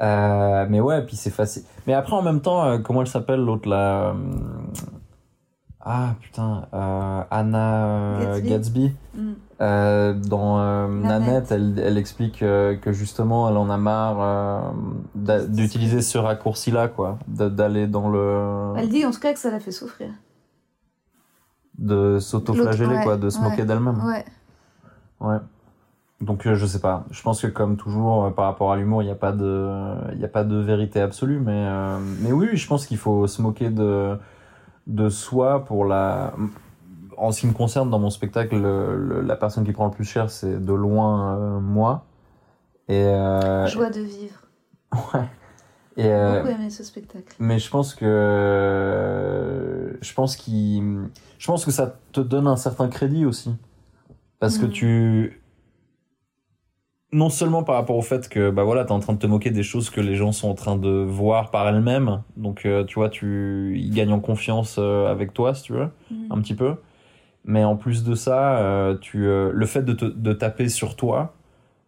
Euh, mais ouais, puis c'est facile. Mais après, en même temps, comment elle s'appelle l'autre là Ah putain, Anna Gatsby. Gatsby. Mm. Euh, dans euh, Nanette. Elle, elle explique euh, que justement, elle en a marre d'utiliser ce raccourci-là, quoi, d'aller dans le, Elle dit en tout cas que ça la fait souffrir. de s'auto-flageller, quoi, de se ouais. moquer d'elle-même. Ouais. Ouais. Donc je sais pas. Je pense que comme toujours par rapport à l'humour, il n'y a pas de, il a pas de vérité absolue, mais mais oui, je pense qu'il faut se moquer de de soi pour la. En ce qui me concerne, dans mon spectacle, le- le- la personne qui prend le plus cher, c'est de loin euh, moi. Et euh, Joie de vivre. et J'ai euh, beaucoup aimé ce spectacle. mais je pense que je pense qu'il je pense que ça te donne un certain crédit aussi parce que Mhm. tu non seulement par rapport au fait que bah voilà t'es en train de te moquer des choses que les gens sont en train de voir par elles-mêmes donc euh, tu vois tu ils gagnent en confiance euh, avec toi si tu veux Mm. un petit peu mais en plus de ça euh, tu euh, le fait de te de taper sur toi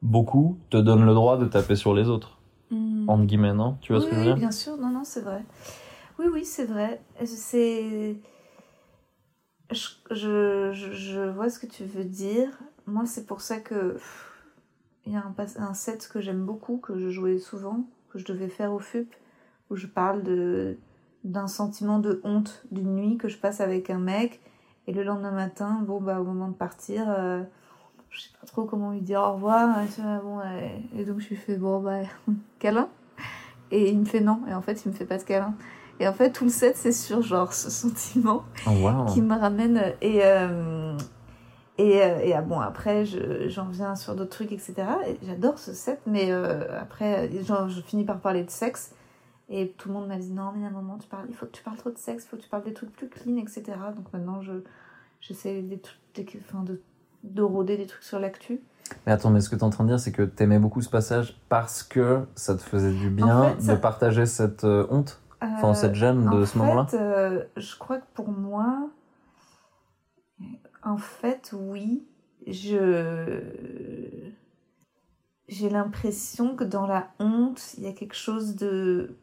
beaucoup te donne le droit de taper sur les autres Mm. entre guillemets non? Tu vois oui, ce que je veux dire? bien sûr, non, non, c'est vrai. Oui, oui, c'est vrai. C'est. Je, je, je, vois ce que tu veux dire. Moi, c'est pour ça que. Il y a un, un set que j'aime beaucoup, que je jouais souvent, que je devais faire au FUP, où je parle de d'un sentiment de honte d'une nuit que je passe avec un mec. Et le lendemain matin, bon, bah, au moment de partir, euh, je sais pas trop comment lui dire au revoir. Bon, et donc, je lui fais, bon, bah, câlin. Et il me fait non. Et en fait, il me fait pas de câlin. Et en fait, tout le set, c'est sur genre ce sentiment Oh, wow. qui me ramène. Et, euh, et, euh, et ah bon, après, je- j'en viens sur d'autres trucs, etc. Et j'adore ce set, mais euh, après, genre, je finis par parler de sexe. Et tout le monde m'a dit non, mais à un moment, tu parles, il faut que tu parles trop de sexe, il faut que tu parles des trucs plus clean, etc. Donc maintenant, je, j'essaie des trucs, des- enfin, de, de rôder des trucs sur l'actu. Mais attends, mais ce que tu es en train de dire, c'est que t'aimais beaucoup ce passage parce que ça te faisait du bien En fait, ça- de partager cette euh, honte, enfin Euh, cette gêne de ce moment-là fait, euh, je crois que pour moi, en fait, oui, je j'ai l'impression que dans la honte, il y a quelque chose de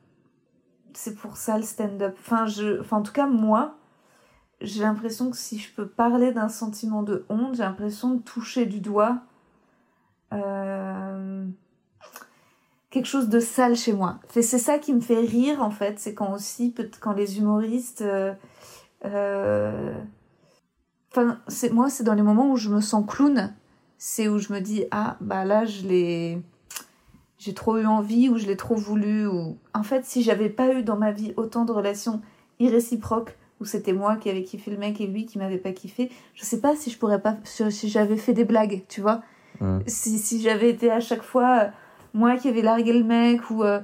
c'est pour ça le stand-up. Enfin, je enfin en tout cas moi, j'ai l'impression que si je peux parler d'un sentiment de honte, j'ai l'impression de toucher du doigt euh, quelque chose de sale chez moi. C'est ça qui me fait rire en fait, c'est quand aussi quand les humoristes euh, euh, c'est moi, c'est dans les moments où je me sens clown. C'est où je me dis ah bah là je l'ai, j'ai trop eu envie ou je l'ai trop voulu ou en fait si j'avais pas eu dans ma vie autant de relations irréciproques où c'était moi qui avais kiffé le mec et lui qui m'avait pas kiffé, je sais pas si je pourrais pas si j'avais fait des blagues, tu vois. Mm. Si si j'avais été à chaque fois euh, moi qui avais largué le mec ou euh,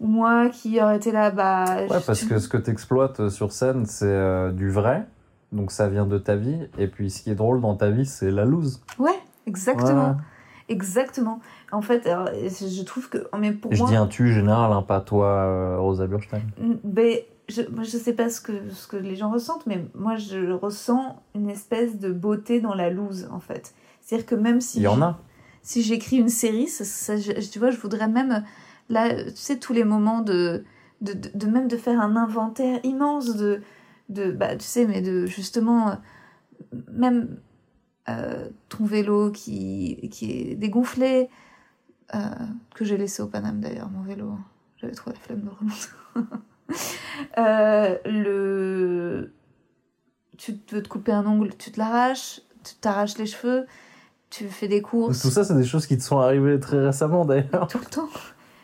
ou moi qui aurais été là bah Ouais, je- parce que ce que t'exploites sur scène, c'est euh, du vrai, donc ça vient de ta vie, et puis ce qui est drôle dans ta vie, c'est la loose. ouais exactement. Exactement. En fait, alors, je trouve que. Mais pour je moi. dis un tu général, hein, pas toi, euh, Rosa Burstein. Ben, je, je sais pas ce que, ce que les gens ressentent, mais moi, je ressens une espèce de beauté dans la loose, en fait. C'est-à-dire que même si. Il y en a. Si j'écris une série, ça, ça- je- tu vois, je voudrais même. Là, tu sais, tous les moments de. De, de, de même de faire un inventaire immense de. de bah, tu sais, mais de justement. Même. euh, ton vélo qui, qui est dégonflé, euh, que j'ai laissé au Paname d'ailleurs, mon vélo. J'avais trop la flemme de remonter. Euh, le... Tu veux te couper un ongle, tu te l'arraches, tu t'arraches les cheveux, tu fais des courses. Tout ça, c'est des choses qui te sont arrivées très récemment, d'ailleurs. Tout le temps.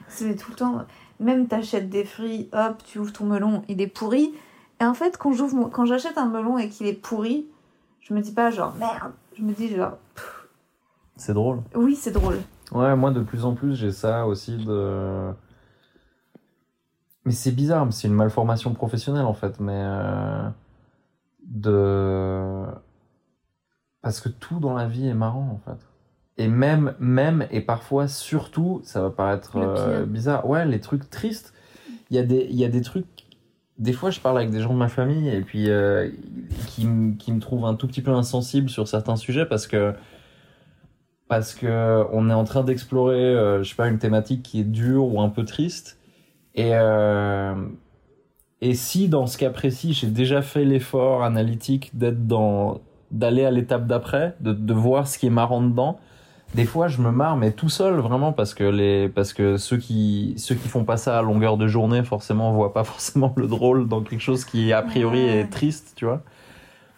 C'est tout le temps. Même t'achètes des fruits, hop, tu ouvres ton melon, il est pourri. Et en fait, quand j'ouvre quand j'achète un melon et qu'il est pourri, je me dis pas genre merde. Je me dis genre C'est drôle. oui, c'est drôle. Ouais, moi de plus en plus j'ai ça aussi de. Mais c'est bizarre, c'est une malformation professionnelle en fait, mais euh, de parce que tout dans la vie est marrant en fait. Et même, même et parfois surtout, ça va paraître euh, bizarre. Ouais, les trucs tristes. Il y a des, il y a des trucs. Des fois, je parle avec des gens de ma famille et puis euh, qui, me- qui me trouvent un tout petit peu insensible sur certains sujets parce que parce que on est en train d'explorer, euh, je sais pas, une thématique qui est dure ou un peu triste, et euh, Et si dans ce cas précis, j'ai déjà fait l'effort analytique d'être dans d'aller à l'étape d'après, de, de voir ce qui est marrant dedans, des fois je me marre mais tout seul vraiment parce que les parce que ceux qui ceux qui font pas ça à longueur de journée forcément voient pas forcément le drôle dans quelque chose qui a priori Ouais. est triste, tu vois.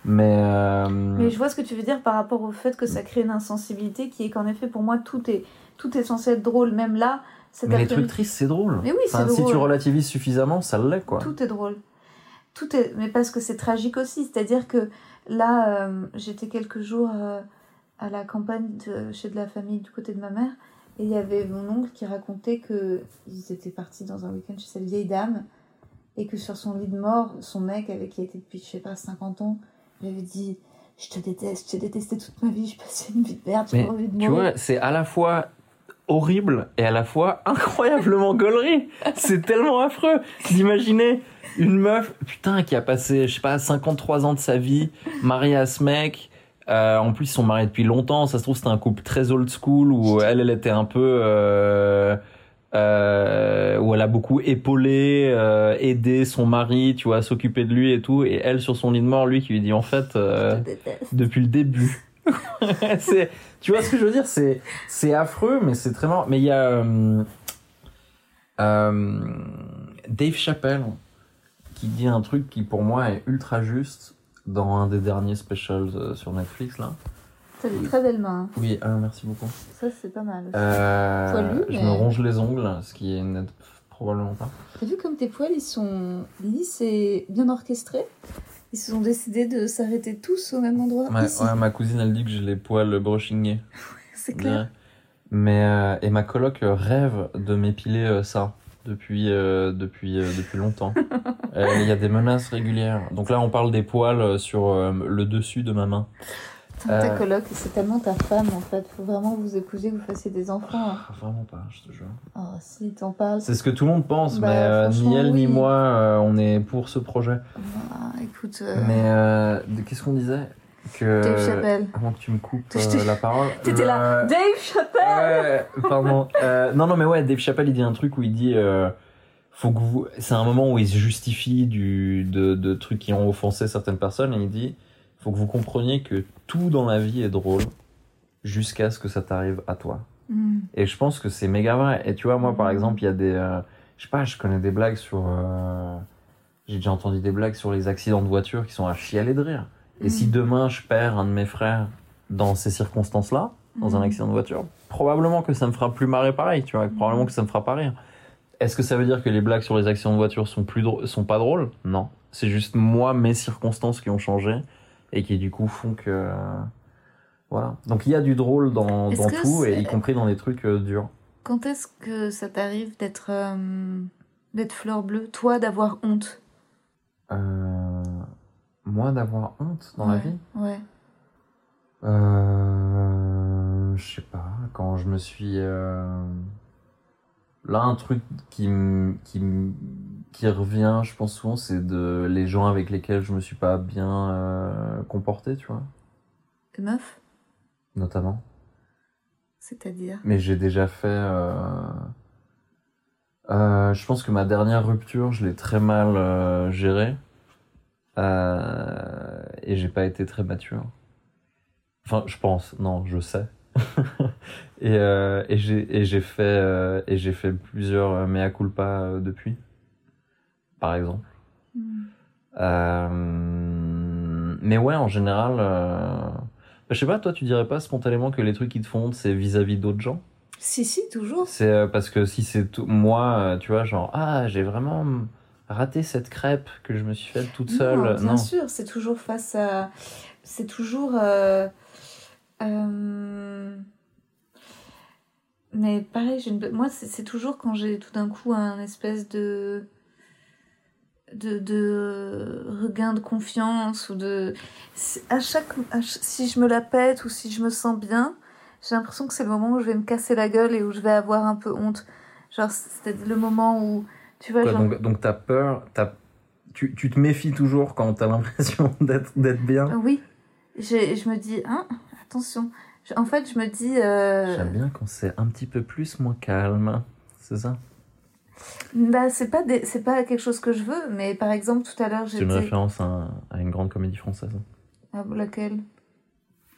Mais, euh, Mais je vois ce que tu veux dire par rapport au fait que ça crée une insensibilité qui est qu'en effet, pour moi, tout est, tout est censé être drôle. Même là, mais les trucs tristes c'est drôle. Mais oui, Enfin, Si tu drôle. relativises suffisamment, ça l'est quoi. Tout est drôle. Tout est... Mais parce que c'est tragique aussi. C'est-à-dire que là, euh, j'étais quelques jours euh, à la campagne de, chez de la famille du côté de ma mère. Et il y avait mon oncle qui racontait que ils étaient partis dans un week-end chez cette vieille dame. Et que sur son lit de mort, son mec, avec qui il était depuis, je sais pas, 50 ans, lui avait dit Je te déteste, je t'ai détesté toute ma vie, je passais une vie de merde, j'ai envie de Tu mourir. vois, c'est à la fois horrible et à la fois incroyablement gaulerie. C'est tellement affreux d'imaginer une meuf, putain, qui a passé, je sais pas, 53 ans de sa vie, mariée à ce mec. Euh, en plus, ils sont mariés depuis longtemps. Ça se trouve, c'était un couple très old school où elle, elle était un peu, euh, euh, où elle a beaucoup épaulé, aidé son mari, tu vois, à s'occuper de lui et tout. Et elle, sur son lit de mort, lui, qui lui dit en fait, depuis le début. C'est, tu vois ce que je veux dire? C'est, c'est affreux, mais c'est très marrant. Mais il y a euh, euh, Dave Chappelle qui dit un truc qui pour moi est ultra juste dans un des derniers specials euh, sur Netflix là. T'as des très belles mains. Oui, ah, merci beaucoup. Ça, c'est pas mal. Euh, Poilu, je me ronge les ongles, ce qui est n'aide probablement pas. T'as vu comme tes poils, ils sont lisses et bien orchestrés? Ils se sont décidés de s'arrêter tous au même endroit. Ouais, ma cousine elle dit que j'ai les poils brushingés. C'est clair. Ouais. Mais euh, et ma coloc euh, rêve de m'épiler euh, ça depuis euh, depuis depuis longtemps. Il y a des menaces régulières. Donc là on parle des poils sur le dessus de ma main. Ta Euh. coloc, c'est tellement ta femme en fait. Faut vraiment que vous épousiez, que vous fassiez des enfants. hein. Ah, vraiment pas, je te jure. Oh, si, t'en parles. C'est ce que tout le monde pense, Bah, mais euh, ni elle ni moi euh, on est pour ce projet. Ah, écoute, euh, Mais qu'est-ce qu'on disait que Dave Chappelle. avant que tu me coupes la parole. T'étais là, Dave Chappelle Ouais, pardon. Non, non, mais ouais, Dave Chappelle, il dit un truc où il dit, faut que vous, c'est un moment où il se justifie du, de, de trucs qui ont offensé certaines personnes et il dit, faut que vous compreniez que tout dans la vie est drôle jusqu'à ce que ça t'arrive à toi. Hmm. Et je pense que c'est méga vrai. Et tu vois, moi, par Mhm. exemple, il y a des, euh, je sais pas, je connais des blagues sur, euh, j'ai déjà entendu des blagues sur les accidents de voiture qui sont à chialer de rire. Et si Mhm. demain je perds un de mes frères dans ces circonstances-là, dans un accident de voiture, probablement que ça me fera plus marrer pareil, tu vois, probablement que ça me fera pas rire. Est-ce que ça veut dire que les blagues sur les accidents de voiture sont plus sont pas drôles? Non, c'est juste moi mes circonstances qui ont changé et qui du coup font que voilà. Donc il y a du drôle dans, dans tout et y compris dans des trucs euh, durs. Quand est-ce que ça t'arrive d'être euh, d'être fleur bleue? Toi, d'avoir honte? Euh, moi d'avoir honte dans la vie? Ouais. Euh, je sais pas, quand je me suis... euh, Là, un truc qui, m- qui, qui revient, je pense souvent, c'est de les gens avec lesquels je me suis pas bien euh, comporté, tu vois, Les meufs notamment. C'est-à-dire? Mais j'ai déjà fait... euh, euh, je pense que ma dernière rupture, je l'ai très mal gérée. Et j'ai pas été très mature. Enfin, je pense, non, je sais. et euh, et j'ai fait euh, et j'ai fait plusieurs mea culpa depuis, par exemple. Hmm. Euh, mais ouais, en général, euh, je sais pas, toi, tu dirais pas spontanément que les trucs qui te font honte, c'est vis-à-vis d'autres gens? Si, si, toujours. C'est euh, parce que si c'est tout, moi, tu vois, genre, ah, j'ai vraiment raté cette crêpe que je me suis faite toute seule. Non, bien Non. sûr, c'est toujours face à. C'est toujours. euh, euh, Mais pareil, j'ai une... moi, c'est toujours quand j'ai tout d'un coup un espèce de. De, de regain de confiance ou de à chaque, à si je me la pète ou si je me sens bien j'ai l'impression que c'est le moment où je vais me casser la gueule et où je vais avoir un peu honte genre c'est le moment où tu vois genre, donc, donc t'as peur, tu, tu te méfies toujours quand t'as l'impression d'être, d'être bien? Oui, je me dis, hein, attention. Je- en fait, je me dis, euh, J'aime bien quand c'est un petit peu plus moins calme. C'est ça? Bah, c'est pas, des... c'est pas quelque chose que je veux, mais par exemple, tout à l'heure, C'est une référence à, à une grande comédie française. Ah, laquelle?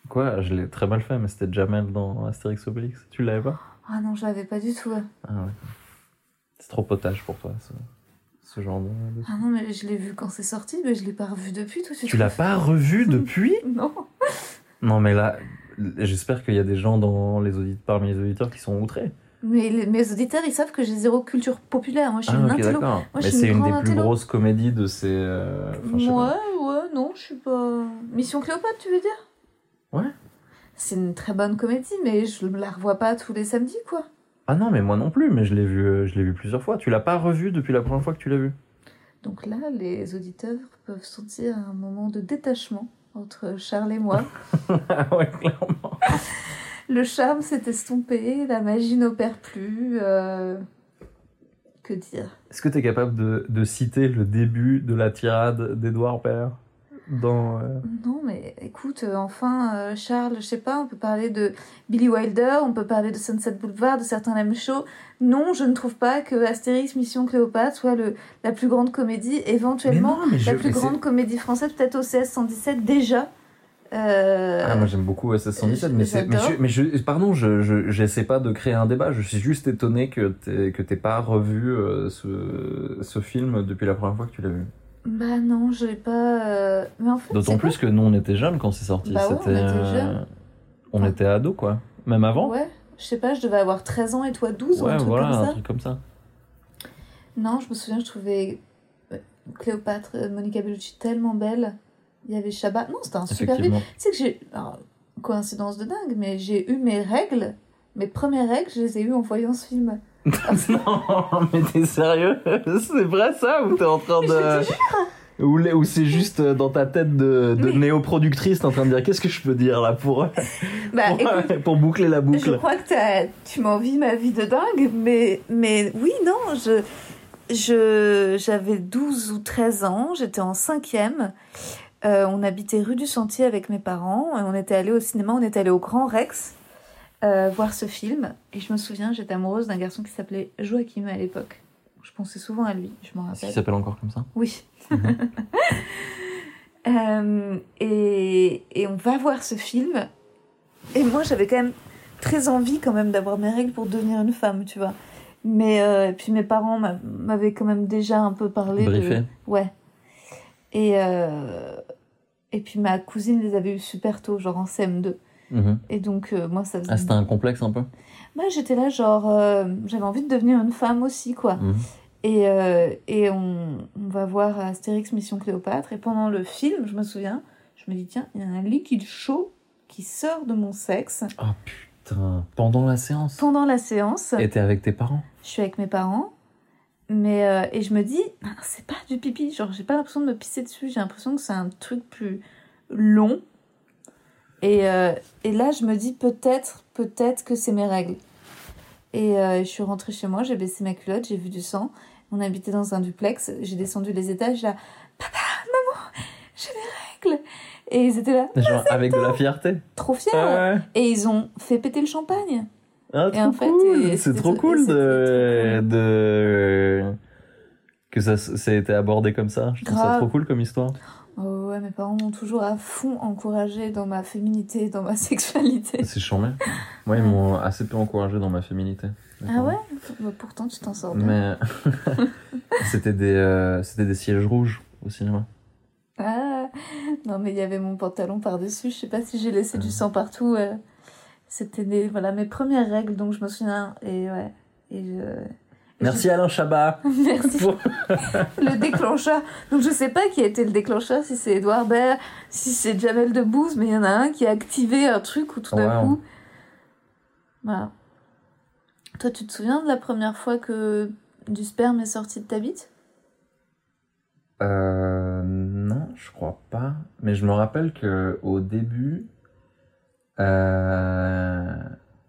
Quoi? Je l'ai très mal fait, mais c'était Jamel dans Astérix Obélix. Tu l'avais pas? Ah non, je l'avais pas du tout. Ah ouais. C'est trop potage pour toi, ce, ce genre de... Ah non, mais je l'ai vu quand c'est sorti, mais je l'ai pas revu depuis. Toi, tu Tu l'as pas revu depuis? Non. Non, mais là, j'espère qu'il y a des gens dans les audit... parmi les auditeurs qui sont outrés. Mais les- mes auditeurs, ils savent que j'ai zéro culture populaire. Moi, je suis Ah, une ok, intello. Moi, Mais c'est une une des plus intello. grosses comédies de ces. euh, enfin, ouais, ouais, non, je suis pas. Mission Cléopâtre, tu veux dire? Ouais. C'est une très bonne comédie, mais je la revois pas tous les samedis, quoi. Ah non, mais moi non plus, mais je l'ai vu, euh, je l'ai vu plusieurs fois. Tu l'as pas revu depuis la première fois que tu l'as vu Donc là, les auditeurs peuvent sentir un moment de détachement entre Charles et moi. Ah ouais, clairement. Le charme s'est estompé, la magie n'opère plus. euh, Que dire Est-ce que tu es capable de, de citer le début de la tirade d'Edouard Baird dans. euh, Non, mais écoute, euh, enfin, Charles, je sais pas, on peut parler de Billy Wilder, on peut parler de Sunset Boulevard, de certains Lame Show. Non, je ne trouve pas que Astérix Mission Cléopâtre soit le, la plus grande comédie, éventuellement Mais non, mais je- la plus mais grande comédie française, peut-être au CS 117 déjà. Euh, Ah, moi j'aime beaucoup SS117, mais, c'est, mais, je, mais je, pardon, je, je, j'essaie pas de créer un débat, je suis juste étonné que t'aies, que t'aies pas revu euh, ce, ce film depuis la première fois que tu l'as vu. Bah non, je l'ai pas. euh, Mais en fait, D'autant c'est plus que nous on était jeunes quand c'est sorti. Bah ouais, on C'était, était euh, jeunes. on était ados quoi. Même avant Ouais, je sais pas, je devais avoir 13 ans et toi 12 ou Ouais, un truc voilà, comme un ça. truc comme ça. Non, je me souviens, je trouvais euh, Cléopâtre, euh, Monica Bellucci tellement belle. Il y avait Shabbat. Non, c'était un super. Effectivement. Tu sais que j'ai. coïncidence de dingue, mais j'ai eu mes règles. Mes premières règles, je les ai eues en voyant ce film. non, mais t'es sérieux? C'est vrai ça Ou t'es en train de. Ou, les- ou c'est juste euh, dans ta tête de, de Mais- néo-productrice, en train de dire qu'est-ce que je peux dire là pour, Bah, pour, écoute, pour boucler la je boucle crois que tu m'envies ma vie de dingue, mais, mais oui, non, je. je J'avais 12 ou 13 ans, j'étais en cinquième. Euh, on habitait rue du Sentier avec mes parents et on était allé au cinéma, on était allé au Grand Rex euh, voir ce film. Et je me souviens, j'étais amoureuse d'un garçon qui s'appelait Joachim à l'époque. Je pensais souvent à lui, je m'en rappelle. qu'il s'appelle encore comme ça? Oui. Mhm. Euh, et, et on va voir ce film. Et moi, j'avais quand même très envie quand même d'avoir mes règles pour devenir une femme, tu vois. Mais puis mes parents m'a- m'avaient quand même déjà un peu parlé Briefé. de... Ouais. Et, euh, et puis ma cousine les avait eu super tôt, genre en CM2. Mhm. Et donc, euh, moi, ça faisait... Ah, c'était un complexe un peu Moi, j'étais là, genre... euh, j'avais envie de devenir une femme aussi, quoi. Mhm. Et, euh, et on, on va voir Astérix Mission Cléopâtre. Et pendant le film, je me souviens, je me dis, tiens, il y a un liquide chaud qui sort de mon sexe. Oh putain, pendant la séance Pendant la séance, Et t'es avec tes parents je suis avec mes parents. Mais, euh, et je me dis, c'est pas du pipi. Genre, j'ai pas l'impression de me pisser dessus. J'ai l'impression que c'est un truc plus long. Et, euh, et là, je me dis, peut-être, peut-être que c'est mes règles. Et euh, je suis rentrée chez moi, j'ai baissé ma culotte, j'ai vu du sang. On habitait dans un duplex, j'ai descendu les étages, là, papa, maman, j'ai mes règles. Et ils étaient là, Genre avec de la fierté trop fiers. Ouais. Et ils ont fait péter le champagne. Ah, trop en fait, cool. C'est trop cool de, de que ça, ça ait été abordé comme ça. Je trouve ça trop cool comme histoire. Oh ouais, mes parents m'ont toujours à fond encouragée dans ma féminité, dans ma sexualité. C'est charmé. Moi, ils m'ont assez peu encouragé dans ma féminité. Ah ouais Bah, Pourtant, tu t'en sors bien. Mais c'était des, euh, des sièges rouges au cinéma. Ah Non, mais il y avait mon pantalon par-dessus. Je sais pas si j'ai laissé du sang partout. euh. C'était voilà, mes premières règles, donc je me souviens. Et ouais. Et je... Merci Alain Chabat. Merci. Pour- le déclencheur. Donc je sais pas qui a été le déclencheur, si c'est Edouard Baird, si c'est Jamel Debbouze, mais il y en a un qui a activé un truc où tout d'un coup. Voilà. Toi, tu te souviens de la première fois que du sperme est sorti de ta bite? Euh, non, je crois pas. Mais je me rappelle que au début, euh,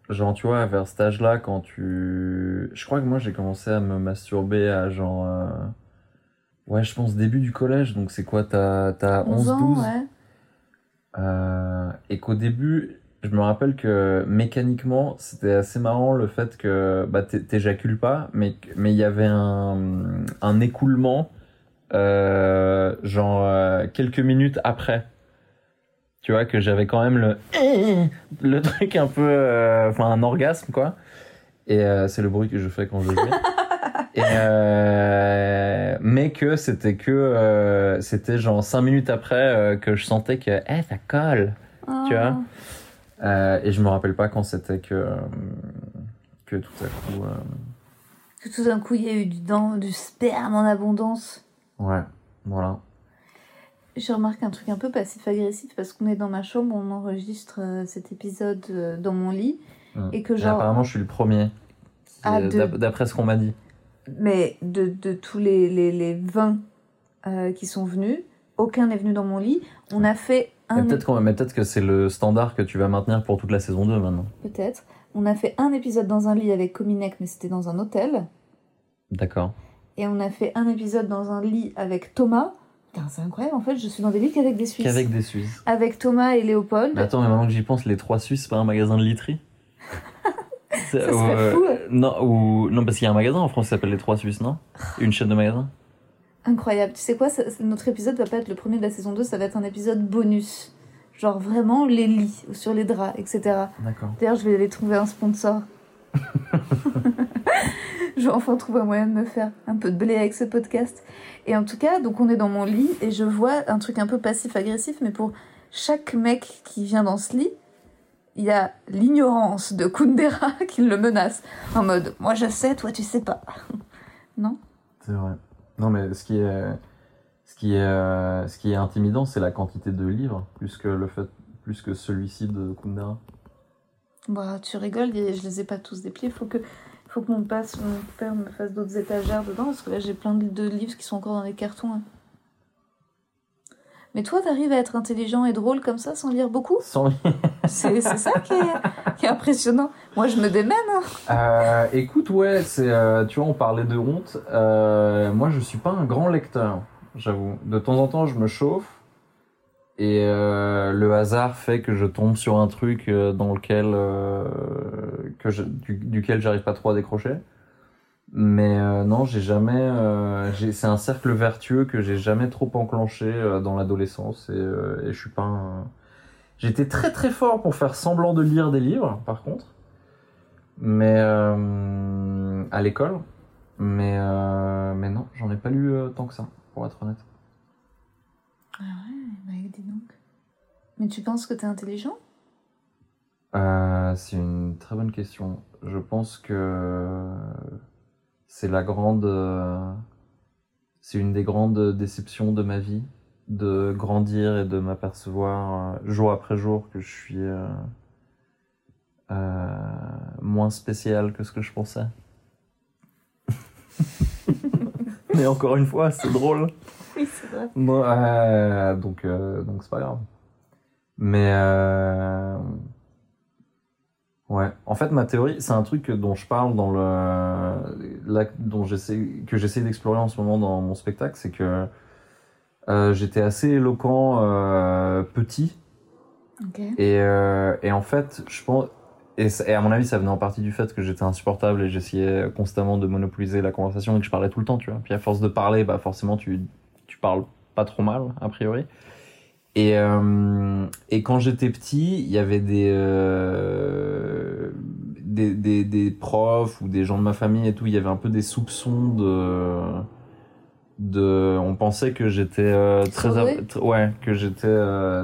genre tu vois, vers cet âge-là, quand tu, je crois que moi j'ai commencé à me masturber à genre, euh, ouais, je pense début du collège. Donc c'est quoi, t'as t'as 11, 12 ans, ouais. Euh, et qu'au début, je me rappelle que mécaniquement, c'était assez marrant le fait que bah, t'é- t'éjacules pas, mais mais il y avait un, un écoulement, euh, genre euh, quelques minutes après. Tu vois, que j'avais quand même le, le truc un peu, euh, enfin un orgasme quoi. Et euh, c'est le bruit que je fais quand je jouais. Et euh, mais que c'était que euh, c'était genre cinq minutes après euh, que je sentais que eh ça colle Tu vois Ah. et je me rappelle pas quand c'était que que tout à coup Que tout d'un coup, il y a eu du, dent, du sperme en abondance. ouais voilà J'ai remarqué un truc un peu passif-agressif parce qu'on est dans ma chambre, on enregistre euh, cet épisode euh, dans mon lit. Mm. Et que Et genre- apparemment je suis le premier Ah, de- d'ap- d'après ce qu'on m'a dit Mais de, de tous les, les, les 20 euh, qui sont venus, aucun n'est venu dans mon lit. On a fait mais un peut-être mais peut-être que c'est le standard que tu vas maintenir pour toute la saison 2 maintenant peut-être. On a fait un épisode dans un lit avec Cominec, mais c'était dans un hôtel. d'accord Et on a fait un épisode dans un lit avec Thomas. C'est incroyable, en fait, je suis dans des lits qu'avec des Suisses. qu'avec des Suisses Avec Thomas et Léopold. mais attends mais maintenant que j'y pense les trois Suisses c'est pas un magasin de literie Ça serait euh, fou. non ou non parce qu'il y a un magasin en France qui s'appelle les trois Suisses non? Une chaîne de magasins? Incroyable. Tu sais quoi, ça- notre épisode va pas être le premier de la saison 2, ça va être un épisode bonus. Genre vraiment les lits, sur les draps, etc. d'accord D'ailleurs, je vais aller trouver un sponsor. je vais enfin trouver un moyen de me faire un peu de blé avec ce podcast. Et en tout cas, donc on est dans mon lit et je vois un truc un peu passif-agressif, mais pour chaque mec qui vient dans ce lit, il y a l'ignorance de Kundera qui le menace. En mode, moi je sais, toi tu sais pas. non? C'est vrai. Non, mais ce qui est, ce qui est, euh, ce qui est intimidant, c'est la quantité de livres, plus que le fait, plus que celui-ci de Kundera. Bah, tu rigoles, je les ai pas tous dépliés. Faut que, faut que mon, passe, mon père me fasse d'autres étagères dedans, parce que là j'ai plein de livres qui sont encore dans les cartons. hein. Mais toi, t'arrives à être intelligent et drôle comme ça sans lire beaucoup? Sans C'est c'est ça qui est, qui est impressionnant. Moi, je me démène. hein. Euh, écoute, ouais, c'est, euh, tu vois, on parlait de honte. Euh, moi, je suis pas un grand lecteur, j'avoue. De temps en temps, je me chauffe. Et euh, le hasard fait que je tombe sur un truc euh, dans lequel euh, que je, du, duquel j'arrive pas trop à décrocher. Mais non, j'ai jamais. c'est un cercle vertueux que j'ai jamais trop enclenché dans l'adolescence et, et je suis pas. un- J'étais très très fort pour faire semblant de lire des livres, par contre mais à l'école. Mais, mais non, j'en ai pas lu tant que ça, pour être honnête. Ah ouais, bah dis donc. Mais tu penses que t'es intelligent? Euh, c'est une très bonne question. Je pense que c'est la grande. euh, c'est une des grandes déceptions de ma vie, de grandir et de m'apercevoir euh, jour après jour que je suis euh, euh, moins spécial que ce que je pensais. Mais encore une fois, c'est drôle. Oui, c'est vrai. Bon, euh, donc, euh, donc c'est pas grave. Mais euh, ouais, en fait, ma théorie, c'est un truc dont je parle dans le, là, dont j'essaie, que j'essaie d'explorer en ce moment dans mon spectacle, c'est que j'étais assez éloquent petit et, et en fait, je pense, et à mon avis, ça venait en partie du fait que j'étais insupportable et j'essayais constamment de monopoliser la conversation et que je parlais tout le temps, tu vois. Puis à force de parler, bah forcément, tu, tu parles pas trop mal, a priori. Et, euh, et quand j'étais petit, il y avait des, euh, des, des, des profs ou des gens de ma famille et tout, il y avait un peu des soupçons de de on pensait que j'étais euh, très ouais que j'étais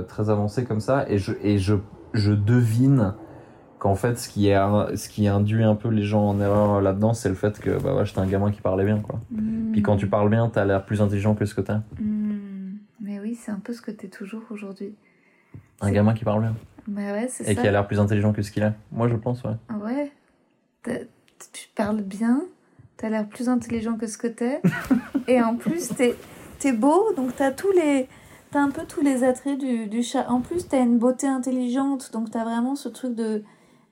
très avancé comme ça et je et je je devine qu'en fait ce qui ce qui induit un peu les gens en erreur là-dedans c'est le fait que bah ouais j'étais un gamin qui parlait bien quoi puis quand tu parles bien t'as l'air plus intelligent que ce que t'es Hmm. Mais oui, c'est un peu ce que t'es toujours aujourd'hui. un gamin qui parle bien Bah ouais, c'est et ça. qui a l'air plus intelligent que ce qu'il est moi je pense ouais Ah Ouais? T'as- Tu parles bien, t'as l'air plus intelligent que ce que t'es. et en plus, t'es es beau, donc t'as tous les. T'as un peu tous les attraits du, du chat. En plus, t'as une beauté intelligente, donc t'as vraiment ce truc de,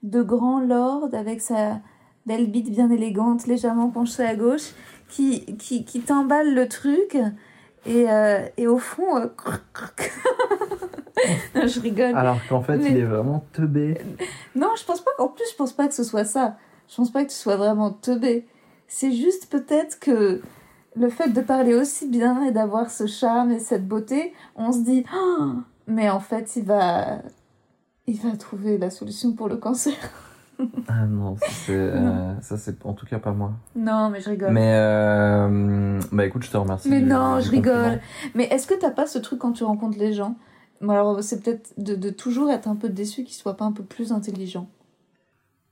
de grand lord avec sa belle bite bien élégante, légèrement penchée à gauche, qui, qui, qui t'emballe le truc. Et, euh, et au fond, euh, Non, je rigole. Alors qu'en fait, Mais- il est vraiment teubé. Non, je pense pas. En plus, je pense pas que ce soit ça. Je pense pas que tu sois vraiment teubé. C'est juste peut-être que le fait de parler aussi bien et d'avoir ce charme et cette beauté, on se dit, Ah mais en fait, il va, il va trouver la solution pour le cancer. Ah non, ça c'est, euh, en tout cas pas moi. Non, mais je rigole. Mais euh, bah écoute, je te remercie. Mais du- non, du je rigole. Mais est-ce que t'as pas ce truc quand tu rencontres les gens? Bon, alors, c'est peut-être de, de toujours être un peu déçu qu'ils soient pas un peu plus intelligents.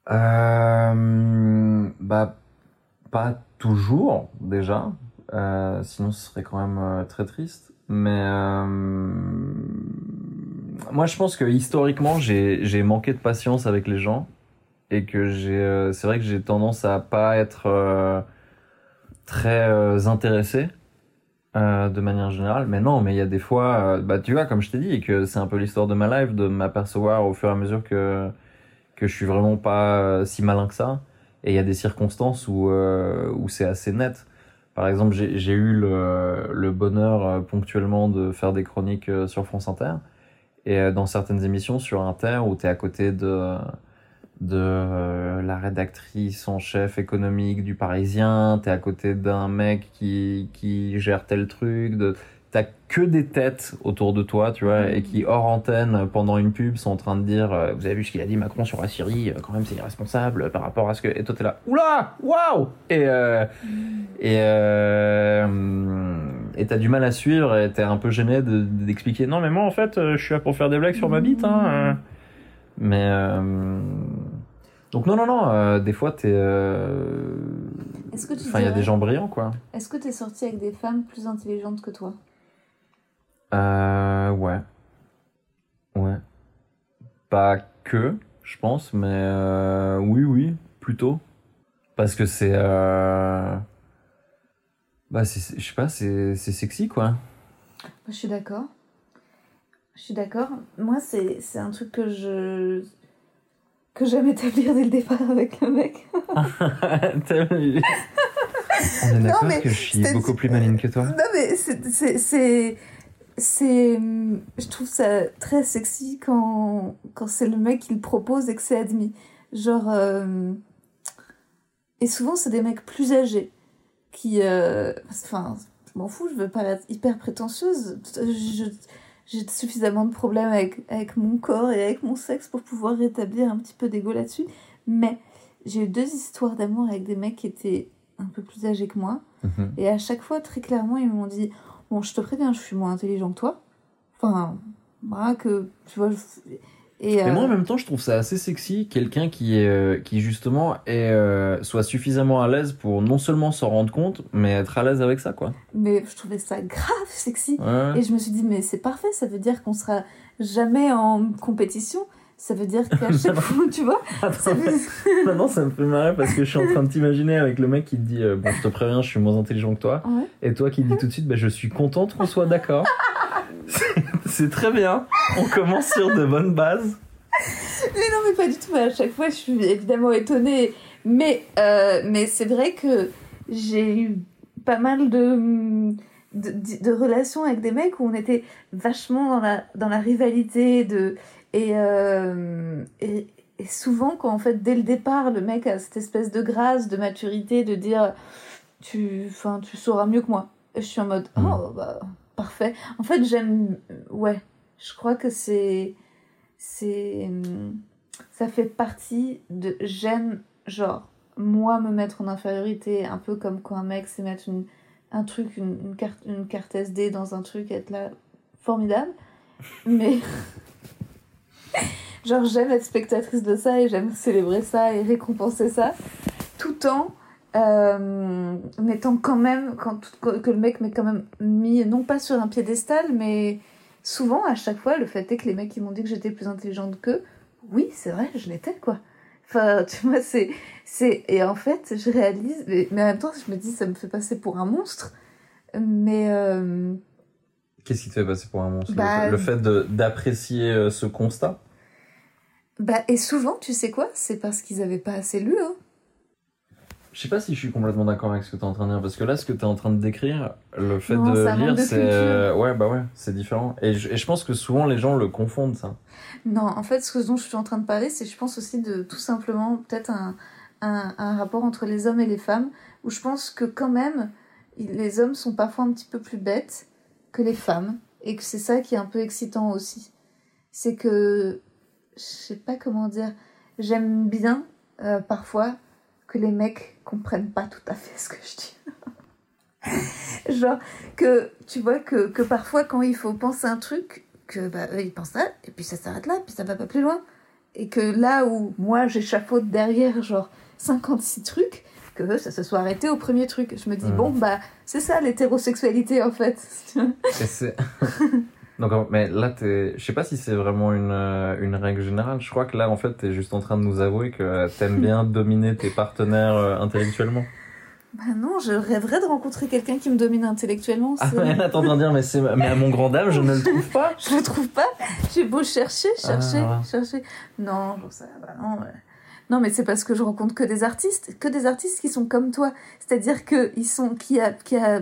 Euh, bah pas toujours déjà. Euh, sinon, ce serait quand même euh, très triste. Mais euh, moi, je pense que historiquement, j'ai manqué de patience avec les gens et que j'ai. euh, c'est vrai que j'ai tendance à pas être euh, très euh, intéressé de manière générale. Mais non, mais il y a des fois, bah tu vois, comme je t'ai dit, que c'est un peu l'histoire de ma life, de m'apercevoir au fur et à mesure que que je suis vraiment pas si malin que ça. Et il y a des circonstances où où c'est assez net. Par exemple, j'ai eu le, bonheur ponctuellement de faire des chroniques sur France Inter. Et euh, dans certaines émissions sur Inter, où tu es à côté de, de euh, la rédactrice en chef économique du Parisien, tu es à côté d'un mec qui, qui gère tel truc, de... t'as que des têtes autour de toi, tu vois, et qui, hors antenne, pendant une pub, sont en train de dire euh, Vous avez vu ce qu'il a dit Macron sur la Syrie, euh, quand même, c'est irresponsable par rapport à ce que. Et toi, t'es là Oula Waouh Et. euh, et euh, et t'as du mal à suivre et t'es un peu gêné de- d'expliquer. Non mais moi en fait euh, je suis là pour faire des blagues sur ma bite hein euh. mais euh, donc non non non euh, des fois t'es euh, Est-ce que tu enfin il y a des gens brillants quoi. Est-ce que t'es sorti avec des femmes plus intelligentes que toi? Euh, ouais. Ouais. Pas que je pense mais oui oui plutôt. Parce que c'est bah je sais pas c'est sexy quoi Je suis d'accord. Je suis d'accord. Moi, c'est un truc que je que j'aime établir dès le départ avec le mec. T'as vu On est d'accord que je suis beaucoup plus maligne que toi. Non, mais c'est. c'est- je trouve ça très sexy quand, quand c'est le mec qui le propose et que c'est admis. Genre. euh, et souvent, c'est des mecs plus âgés qui. euh, Enfin, je m'en fous, je veux pas être hyper prétentieuse. J'ai suffisamment de problèmes avec, avec mon corps et avec mon sexe pour pouvoir rétablir un petit peu d'ego là-dessus. Mais j'ai eu deux histoires d'amour avec des mecs qui étaient un peu plus âgés que moi. Mhm. Et à chaque fois, très clairement, ils m'ont dit Bon, je te préviens, je suis moins intelligent que toi. Enfin, voilà, que tu vois. je- Et, Mais moi, euh, en même temps, je trouve ça assez sexy, quelqu'un qui, est, euh, qui justement est, euh, soit suffisamment à l'aise pour non seulement s'en rendre compte, mais être à l'aise avec ça, quoi. mais je trouvais ça grave sexy. Ouais. Et je me suis dit, mais c'est parfait, ça veut dire qu'on sera jamais en compétition. Ça veut dire qu'à chaque fois, tu vois, Maintenant, ça me fait marrer parce que je suis en train de t'imaginer avec le mec qui te dit euh, Bon, je te préviens, je suis moins intelligent que toi. Ouais. Et toi qui dis tout de suite bah, Je suis contente qu'on soit d'accord. C'est- très bien. On commence sur de bonnes bases. Mais non, mais pas du tout. À chaque fois, je suis évidemment étonnée. Mais, euh, mais c'est vrai que j'ai eu pas mal de, de, de relations avec des mecs où on était vachement dans la, dans la rivalité. De, et, euh, et, et souvent, quand en fait, dès le départ, le mec a cette espèce de grâce, de maturité, de dire tu, tu sauras mieux que moi. Et je suis en mode Mm. oh, bah, parfait. En fait, j'aime. Ouais, je crois que c'est c'est ça fait partie de j'aime genre moi me mettre en infériorité un peu comme quand un mec sait mettre une, un truc une, une carte une carte SD dans un truc être là formidable mais genre j'aime être spectatrice de ça et j'aime célébrer ça et récompenser ça tout en euh, mettant quand même quand, que le mec m'ait quand même mis non pas sur un piédestal mais souvent, à chaque fois, le fait est que les mecs qui m'ont dit que j'étais plus intelligente qu'eux, oui, c'est vrai, je l'étais, quoi. Enfin, tu vois, c'est. c'est Et en fait, je réalise, mais, mais en même temps, je me dis, ça me fait passer pour un monstre. Mais. euh, Qu'est-ce qui te fait passer pour un monstre? Bah, Le fait de- d'apprécier euh, ce constat? Bah, et souvent, tu sais quoi? C'est parce qu'ils avaient pas assez lu, hein. Je sais pas si je suis complètement d'accord avec ce que tu es en train de dire, parce que là, ce que tu es en train de décrire, le fait Non, de lire, c'est. Ouais, bah ouais, c'est différent. Et je, et je pense que souvent, les gens le confondent, ça. Non, en fait, ce dont je suis en train de parler, c'est je pense aussi de tout simplement peut-être un, un, un rapport entre les hommes et les femmes, où je pense que quand même, les hommes sont parfois un petit peu plus bêtes que les femmes, et que c'est ça qui est un peu excitant aussi. C'est que, je sais pas comment dire, j'aime bien euh, parfois que les mecs comprennent pas tout à fait ce que je dis. Genre que tu vois que, que parfois quand il faut penser un truc, que bah, eux ils pensent ça, et puis ça s'arrête là, puis ça va pas plus loin. Et que là où moi j'échafaude derrière genre 56 trucs, que eux, ça se soit arrêté au premier truc. Je me dis, bon bah c'est ça l'hétérosexualité en fait. Et c'est. Donc, mais là. Je sais pas si c'est vraiment une, euh, une règle générale. Je crois que là, en fait, t'es juste en train de nous avouer que t'aimes bien dominer tes partenaires euh, intellectuellement. bah non, je rêverais de rencontrer quelqu'un qui me domine intellectuellement. Ah, mais train de dire, mais, c'est... mais à mon grand dame, je ne le trouve pas. Je le trouve pas. J'ai beau chercher, chercher, Ah. chercher. Non, j'en sais bah non. ouais. Non, mais c'est parce que je rencontre que des artistes, que des artistes qui sont comme toi. C'est-à-dire que ils sont, qui a, qui a,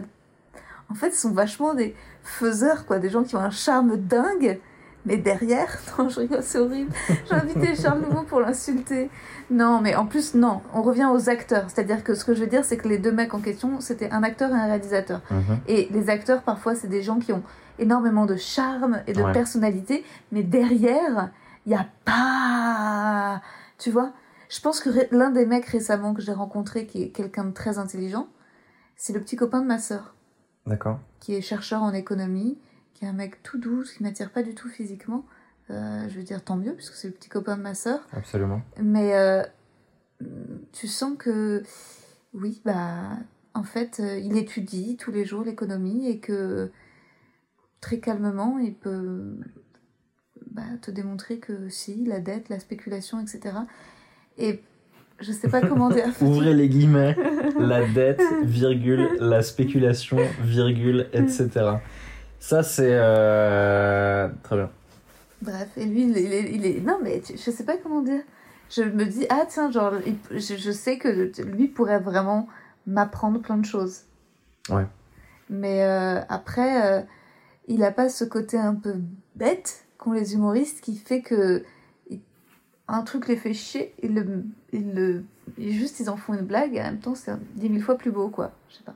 en fait, sont vachement des faiseurs, quoi, des gens qui ont un charme dingue. Mais derrière, non, je rigole, c'est horrible. J'ai invité Charles Nouveau pour l'insulter. Non, mais en plus, non, on revient aux acteurs. C'est-à-dire que ce que je veux dire, c'est que les deux mecs en question, c'était un acteur et un réalisateur. Mhm. Et les acteurs, parfois, c'est des gens qui ont énormément de charme et de Ouais. personnalité, mais derrière, il n'y a pas. Tu vois Je pense que l'un des mecs récemment que j'ai rencontré, qui est quelqu'un de très intelligent, c'est le petit copain de ma sœur, D'accord. Qui est chercheur en économie, qui est un mec tout doux, qui m'attire pas du tout physiquement. Euh, je veux dire, tant mieux, puisque c'est le petit copain de ma sœur. Absolument. Mais euh, tu sens que, oui, bah, en fait, euh, il étudie tous les jours l'économie et que très calmement, il peut bah, te démontrer que si, la dette, la spéculation, etc. Et je sais pas comment dire. Ouvrez les guillemets. La dette, virgule, la spéculation, virgule, etc. Ça, c'est. euh, Très bien. Bref, et lui, il est, il Non, mais je sais pas comment dire. Je me dis, ah tiens, genre, je, sais que lui pourrait vraiment m'apprendre plein de choses. Ouais. Mais euh, après, euh, il a pas ce côté un peu bête qu'ont les humoristes qui fait que un truc les fait chier, ils le, ils le, juste ils en font une blague et en même temps c'est dix mille fois plus beau, quoi. Je sais pas.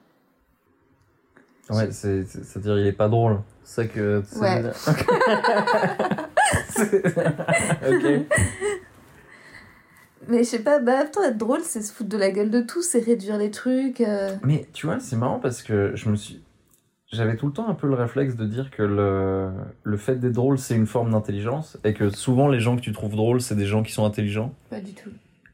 Ouais, c'est, c'est- c'est-à-dire, il est pas drôle. C'est ça que. Ouais. dire. Ok. Mais je sais pas, bah, en même temps, être drôle, c'est se foutre de la gueule de tout, c'est réduire les trucs. euh. Mais tu vois, c'est marrant parce que je me suis. J'avais tout le temps un peu le réflexe de dire que le, le fait d'être drôle, c'est une forme d'intelligence et que souvent les gens que tu trouves drôles, c'est des gens qui sont intelligents. Pas du tout.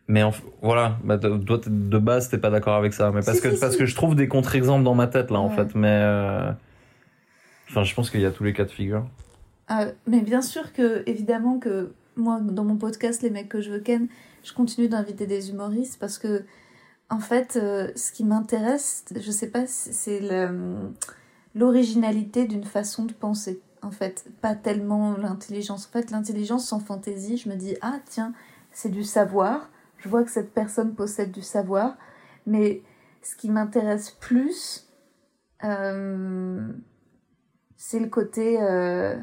Mais en- voilà, bah, toi de base t'es pas d'accord avec ça, mais parce Si, que si, parce si. que je trouve des contre-exemples dans ma tête là en fait, mais euh, enfin je pense qu'il y a tous les cas de figure. Euh, mais bien sûr que, évidemment, que moi, dans mon podcast, Les mecs que je veux ken, je continue d'inviter des humoristes parce que, en fait, euh, ce qui m'intéresse, je sais pas, c'est l'originalité d'une façon de penser. En fait, pas tellement l'intelligence. En fait, l'intelligence sans fantaisie, je me dis, ah tiens, c'est du savoir. Je vois que cette personne possède du savoir. Mais ce qui m'intéresse plus, euh, c'est le côté, euh,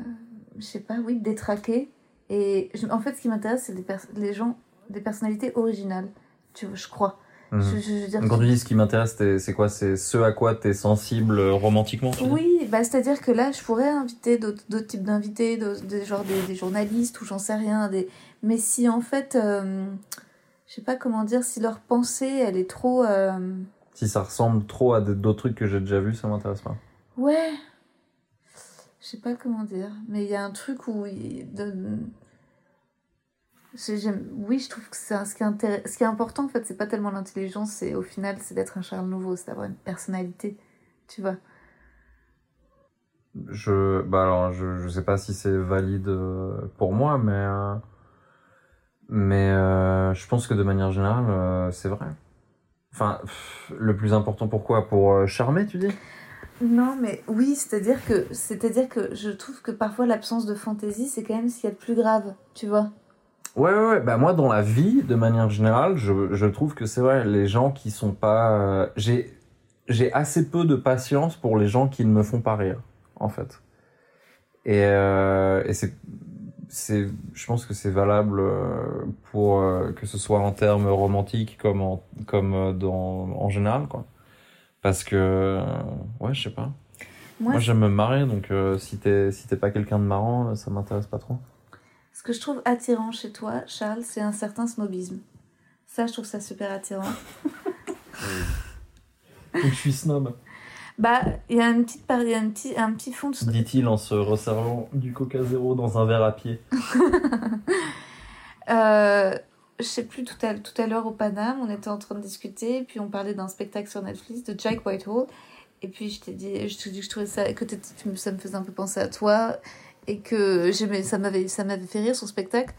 je sais pas, oui, détraqué. Et je- en fait, ce qui m'intéresse, c'est les gens, des personnalités originales, tu vois, je crois. Mhm. Je, je- veux dire, Quand tu dis ce qui m'intéresse, c'est quoi? C'est ce à quoi sensible euh, romantiquement tu dis Oui, bah, c'est-à-dire que là, je pourrais inviter d'autres types d'invités, d'autres- des, genre des, des journalistes ou j'en sais rien. Des... Mais si en fait, euh, je sais pas comment dire, si leur pensée, elle est trop... euh, Si ça ressemble trop à d'autres trucs que j'ai déjà vus, ça m'intéresse pas. Ouais. Je sais pas comment dire, mais il y a un truc où. il- de- Oui, je trouve que un- ce, qui est intér- ce qui est important en fait, c'est pas tellement l'intelligence, c'est au final, c'est d'être un Charles Nouveau, c'est d'avoir une personnalité, tu vois. Je, bah alors, je, je sais pas si c'est valide euh, pour moi, mais, euh, mais euh, je pense que de manière générale, euh, c'est vrai. Enfin, pff, le plus important pourquoi? Pour euh, charmer, tu dis? Non, mais oui, c'est-à-dire que, c'est-à-dire que je trouve que parfois l'absence de fantaisie, c'est quand même ce qu'il y a de plus grave, tu vois? Ouais, ouais, ouais. Bah, moi, dans la vie, de manière générale, je, je trouve que c'est vrai, les gens qui sont pas. j'ai, j'ai assez peu de patience pour les gens qui ne me font pas rire, en fait. Et, et c'est, c'est, je pense que c'est valable euh, pour euh, que ce soit en termes romantiques comme en, comme euh, dans, en général, quoi. Parce que, euh, ouais, je sais pas. Moi, Moi, j'aime me marrer, donc euh, si t'es si t'es pas quelqu'un de marrant, ça m'intéresse pas trop. ce que je trouve attirant chez toi, Charles, c'est un certain snobisme. Ça, je trouve ça super attirant. Je suis snob. Bah, il y a une petite il y a un petit, un petit fond de. Dit-il en se resservant du Coca Zéro dans un verre à pied. Euh, je sais plus, tout à, tout à l'heure au Paname, on était en train de discuter, puis on parlait d'un spectacle sur Netflix de Jack Whitehall. Et puis je t'ai dit, je t'ai dit que je trouvais ça, que t'étais- tu me- ça me faisait un peu penser à toi, et que j'aimais, ça m'avait, ça m'avait fait rire son spectacle.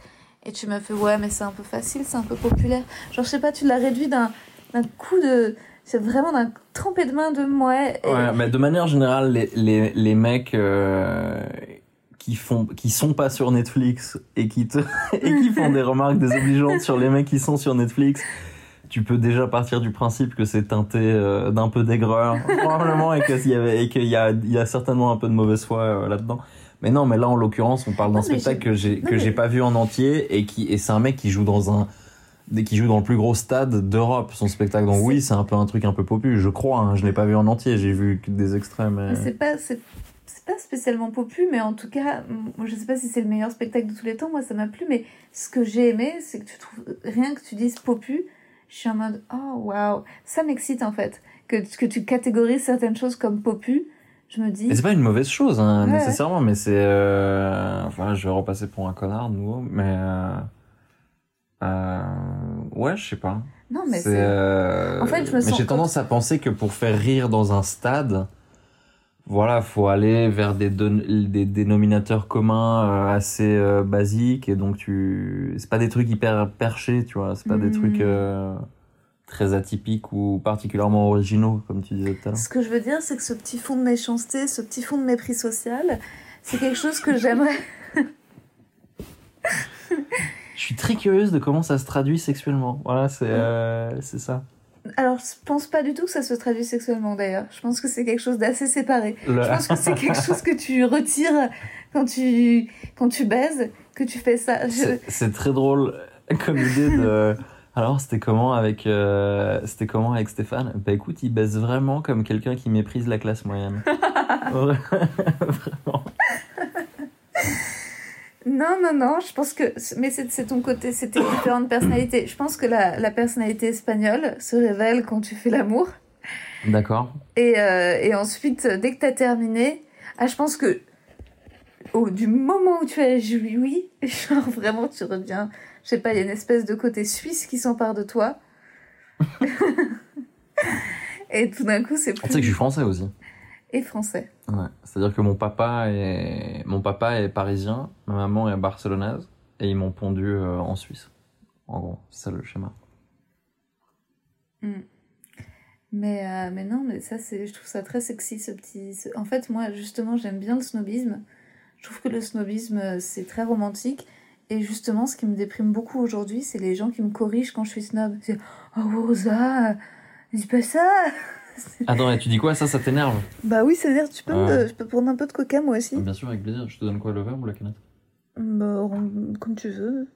Et tu m'as fait, ouais, mais c'est un peu facile, c'est un peu populaire. Genre, je sais pas, tu l'as réduit d'un, d'un coup de. C'est vraiment d'un trempé de main de moi. Et- Ouais, mais de manière générale, les, les, les mecs euh, qui font qui sont pas sur Netflix et qui te et qui font des remarques désobligeantes sur les mecs qui sont sur Netflix, tu peux déjà partir du principe que c'est teinté euh, d'un peu d'aigreur probablement et qu'il y avait et qu'il y a il y a certainement un peu de mauvaise foi euh, là-dedans. Mais non, mais là en l'occurrence, on parle d'un spectacle que j'ai que mais- j'ai pas vu en entier et qui et c'est un mec qui joue dans un qui joue dans le plus gros stade d'Europe son spectacle. Donc oui, c'est un peu un truc un peu popu, je crois. Hein. Je l'ai pas vu en entier, j'ai vu que des extraits. Mais... Mais c'est pas c'est pas spécialement popu mais en tout cas je sais pas si c'est le meilleur spectacle de tous les temps moi ça m'a plu mais ce que j'ai aimé c'est que tu trouves rien que tu dises popu je suis en mode oh waouh ça m'excite en fait que que tu catégorises certaines choses comme popu je me dis Mais c'est pas une mauvaise chose, hein, Ouais, nécessairement, mais c'est... euh, Enfin, je vais repasser pour un connard, de nouveau, mais... Euh... euh, Ouais, je sais pas. non mais C'est, euh, En fait, je me Mais sens- j'ai tendance à penser que pour faire rire dans un stade, voilà, faut aller vers des, des dénominateurs communs euh, assez euh, basiques, et donc tu... C'est pas des trucs hyper perchés, tu vois, c'est pas des Mm. trucs très atypiques ou particulièrement originaux, comme tu disais tout à l'heure. ce que je veux dire c'est que ce petit fond de méchanceté ce petit fond de mépris social c'est quelque chose que j'aimerais Je suis très curieuse de comment ça se traduit sexuellement. Voilà, c'est euh, c'est ça. alors je pense pas du tout que ça se traduit sexuellement d'ailleurs je pense que c'est quelque chose d'assez séparé Le- Je pense que c'est quelque chose que tu retires quand tu, quand tu baises, que tu fais ça. Je- C'est très drôle comme idée de. Alors, c'était comment avec euh, c'était comment avec Stéphane? Bah écoute, il baisse vraiment comme quelqu'un qui méprise la classe moyenne. Vraiment. Non, non, non, je pense que. Mais c'est ton côté, c'est tes différentes personnalités. Je pense que la, la personnalité espagnole se révèle quand tu fais l'amour. D'accord. Et, euh, et ensuite, dès que t'as terminé, ah, je pense que. Au, du moment où tu as joui, genre vraiment tu reviens. Je sais pas, il y a une espèce de côté suisse qui s'empare de toi. et tout d'un coup, c'est Tu plus. sais que je suis français aussi. Et français. Ouais. C'est-à-dire que mon papa est mon papa est parisien, ma maman est barcelonaise et ils m'ont pondu euh, en Suisse. En gros, c'est ça le schéma. Mm. Mais, euh, mais non, mais ça, c'est, je trouve ça très sexy, ce petit... ce- En fait, moi, justement, j'aime bien le snobisme. Je trouve que le snobisme, euh, c'est très romantique. Et justement, ce qui me déprime beaucoup aujourd'hui, c'est les gens qui me corrigent quand je suis snob. C'est « Oh, Rosa, dis pas ça !» Attends, et tu dis quoi Ça, ça t'énerve Bah oui, ça veut dire, tu peux, me, je peux prendre un peu de coca, moi aussi Bien sûr, avec plaisir. Je te donne quoi, le verre ou la canette Bah, comme tu veux.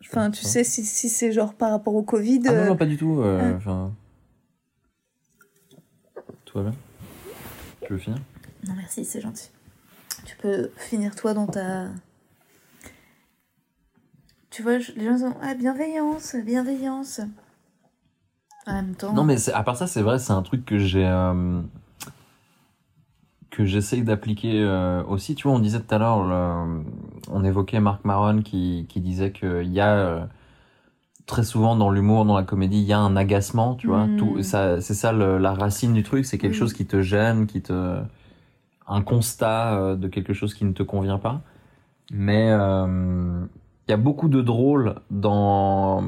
Je Enfin, tu pas. sais, si, si c'est genre par rapport au Covid... Ah non, euh, non, pas du tout. euh, Ah. Enfin. Tout va bien Tu veux finir Non, merci, c'est gentil. Tu peux finir toi dans ta. Tu vois, je- les gens sont Ah, bienveillance, bienveillance. En même temps. Non, mais à part ça, c'est vrai, c'est un truc que j'ai. euh, que j'essaye d'appliquer euh, aussi. Tu vois, on disait tout à l'heure, on évoquait Marc Maron qui, qui disait qu'il y a. euh, très souvent dans l'humour, dans la comédie, il y a un agacement, tu vois. Mm. Tout, ça, c'est ça le- la racine du truc, c'est quelque Mm. chose qui te gêne, qui te. un constat de quelque chose qui ne te convient pas. Mais euh, il y a beaucoup de drôle dans.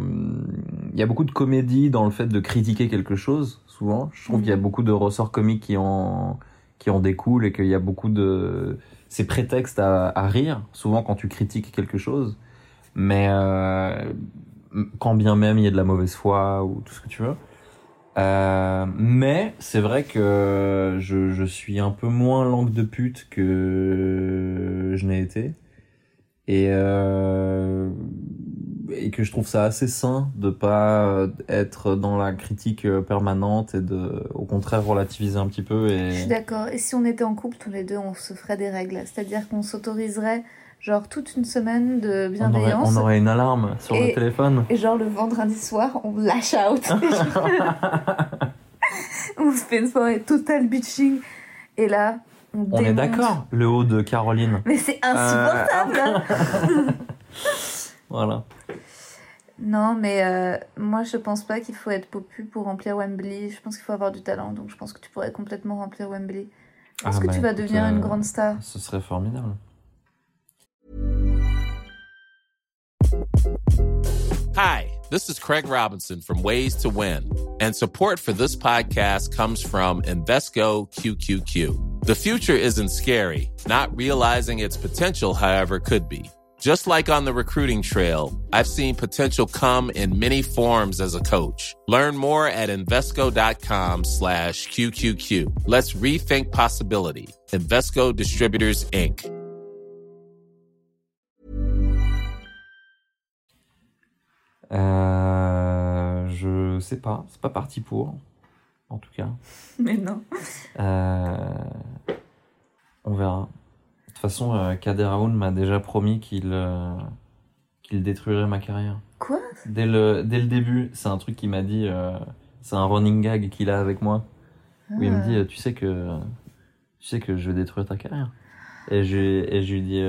Il y a beaucoup de comédie dans le fait de critiquer quelque chose, souvent. Je trouve Mhm. qu'il y a beaucoup de ressorts comiques qui en, qui en découlent et qu'il y a beaucoup de. C'est prétexte à, à rire, souvent quand tu critiques quelque chose. Mais euh, quand bien même il y a de la mauvaise foi ou tout ce que tu veux. Euh, mais c'est vrai que je, je suis un peu moins langue de pute que je n'ai été. Et, euh, et que je trouve ça assez sain de pas être dans la critique permanente et de, au contraire, relativiser un petit peu. Je suis Et... d'accord. Et si on était en couple tous les deux, on se ferait des règles. C'est-à-dire qu'on s'autoriserait genre toute une semaine de On aurait, bienveillance. on aurait une alarme sur Et- le téléphone. Et genre le vendredi soir, on lash out. on se fait une soirée total bitching. Et là, on, On est d'accord, le haut de Caroline. Mais c'est insupportable. hein. Voilà. Non, mais euh, moi je pense pas qu'il faut être popu pour remplir Wembley. Je pense qu'il faut avoir du talent. Donc je pense que tu pourrais complètement remplir Wembley. Je pense Ah que bah tu vas écoute, devenir euh, une grande star? Ce serait formidable. Hi, this is Craig Robinson from Ways to Win, and support for this podcast comes from Invesco QQQ. The future isn't scary, not realizing its potential, however, could be. Just like on the recruiting trail, I've seen potential come in many forms as a coach. Learn more at Invesco.com slash QQQ. Let's rethink possibility. Invesco Distributors, Inc. Euh, je sais pas, c'est pas parti pour, en tout cas. Mais non. Euh, on verra. De toute façon, euh, Kader Aoun m'a déjà promis qu'il euh, qu'il détruirait ma carrière. Quoi? Dès le, dès le début, c'est un truc qu'il m'a dit, euh, c'est un running gag qu'il a avec moi. Où il me Ah. dit, euh, tu sais que, tu sais que je vais détruire ta carrière. Et je, et je lui dis,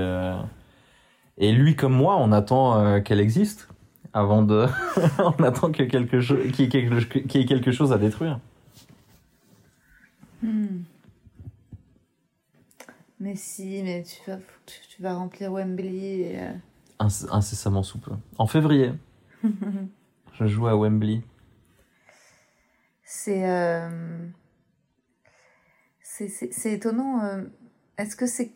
et lui comme moi, on attend qu'elle existe avant de, on attend que quelque chose, qu'il y, ait quelque- qu'il y ait quelque chose à détruire. Hmm. Mais si, mais tu vas, tu, vas remplir Wembley. Et, euh, Inc- incessamment sous peu. En février, je joue à Wembley. C'est euh, c'est étonnant. euh, Est-ce que c'est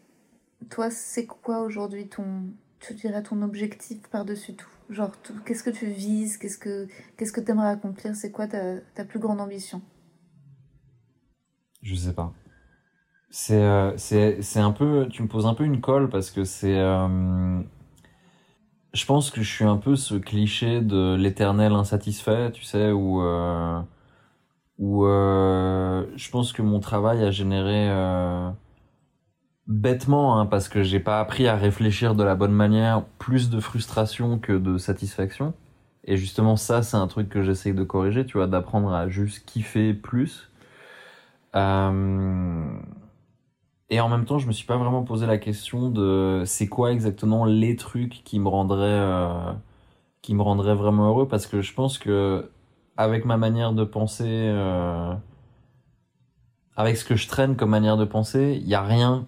toi, c'est quoi aujourd'hui ton, tu dirais ton objectif par-dessus tout? Genre, qu'est-ce que tu vises? Qu'est-ce que qu'est-ce que t'aimerais accomplir? C'est quoi ta, ta plus grande ambition? Je sais pas. C'est euh, c'est un peu tu me poses un peu une colle parce que c'est euh, je pense que je suis un peu ce cliché de l'éternel insatisfait, tu sais où euh, où euh, je pense que mon travail a généré euh, bêtement hein, parce que j'ai pas appris à réfléchir de la bonne manière, plus de frustration que de satisfaction. Et justement ça c'est un truc que j'essaye de corriger, tu vois, d'apprendre à juste kiffer plus. Euh, Et en même temps, je me suis pas vraiment posé la question de c'est quoi exactement les trucs qui me rendraient euh, qui me rendraient vraiment heureux parce que je pense que avec ma manière de penser euh, avec ce que je traîne comme manière de penser, il y a rien.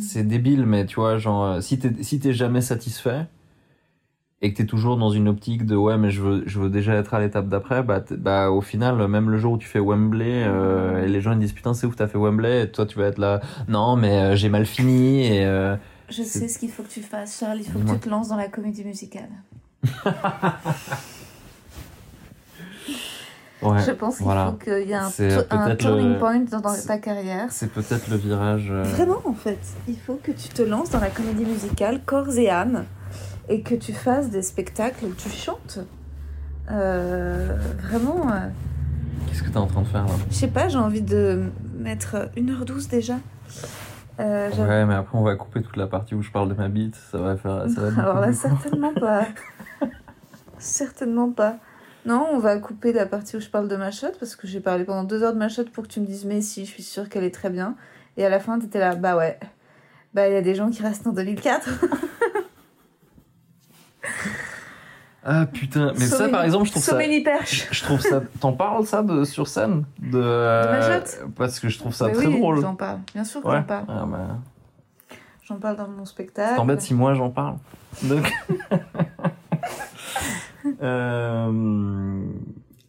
C'est débile mais tu vois genre euh, si t'es si t'es jamais satisfait et que t'es toujours dans une optique de ouais mais je veux je veux déjà être à l'étape d'après bah bah au final même le jour où tu fais Wembley euh, et les gens ils disent putain c'est où t'as fait Wembley et toi tu vas être là non mais euh, j'ai mal fini et euh, Je sais ce qu'il faut que tu fasses, Charles. Il faut que tu te lances dans la comédie musicale. ouais Je pense qu'il voilà. faut qu'il y ait un, un turning le- point dans, ta carrière. c'est peut-être le virage Vraiment, en fait. Il faut que tu te lances dans la comédie musicale corps et âme et que tu fasses des spectacles où tu chantes. Euh, vraiment, euh, qu'est-ce que t'es en train de faire là je sais pas, j'ai envie de mettre 1h12 déjà. Euh, ouais mais après on va couper toute la partie où je parle de ma bite ça va faire ça va Alors là, certainement pas. certainement pas. Non, on va couper la partie où je parle de ma shot parce que j'ai parlé pendant deux heures de ma shot pour que tu me dises mais si, je suis sûre qu'elle est très bien. Et à la fin, t'étais là, bah ouais. Bah, il y a des gens qui restent en 2004. ah putain. Mais ça par exemple je trouve ça perches. je trouve ça t'en parles ça de sur scène? De, euh, ma parce que je trouve ça Mais très oui, drôle. J'en parle. Bien sûr que ouais. j'en parle. Ah, bah, J'en parle dans mon spectacle. t'embête si moi j'en parle. Donc Euh,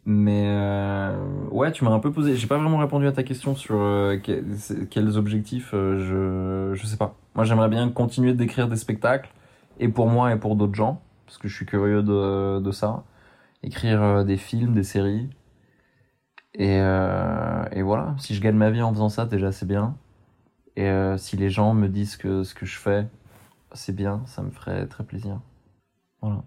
mais euh, ouais tu m'as un peu posé j'ai pas vraiment répondu à ta question sur euh, que- quels objectifs euh, je je sais pas. Moi j'aimerais bien continuer d'écrire des spectacles et pour moi et pour d'autres gens parce que je suis curieux de, de ça. Écrire euh, des films, des séries. Et, euh, et voilà, si je gagne ma vie en faisant ça, déjà c'est bien. Et euh, si les gens me disent que ce que je fais, c'est bien, ça me ferait très plaisir. Voilà.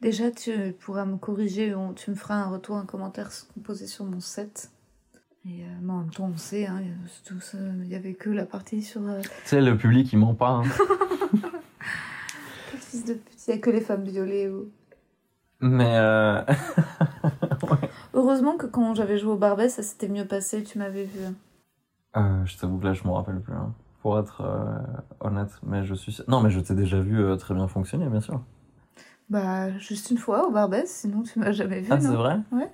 Déjà, tu pourras me corriger, tu me feras un retour, un commentaire composé sur mon set. Et euh, mais en même temps, on sait, hein, il n'y avait que la partie sur Tu sais, le public, il ment pas. hein. fils de pute, il n'y a que les femmes violées. Ou... Mais euh, Heureusement que quand j'avais joué au Barbès, ça s'était mieux passé, tu m'avais vu. euh, je t'avoue que là, je m'en rappelle plus. hein, pour être euh, honnête, mais je suis. Non, mais je t'ai déjà vu très bien fonctionner, bien sûr. Bah, juste une fois au Barbès, sinon tu m'as jamais vu. Ah, c'est vrai? Ouais.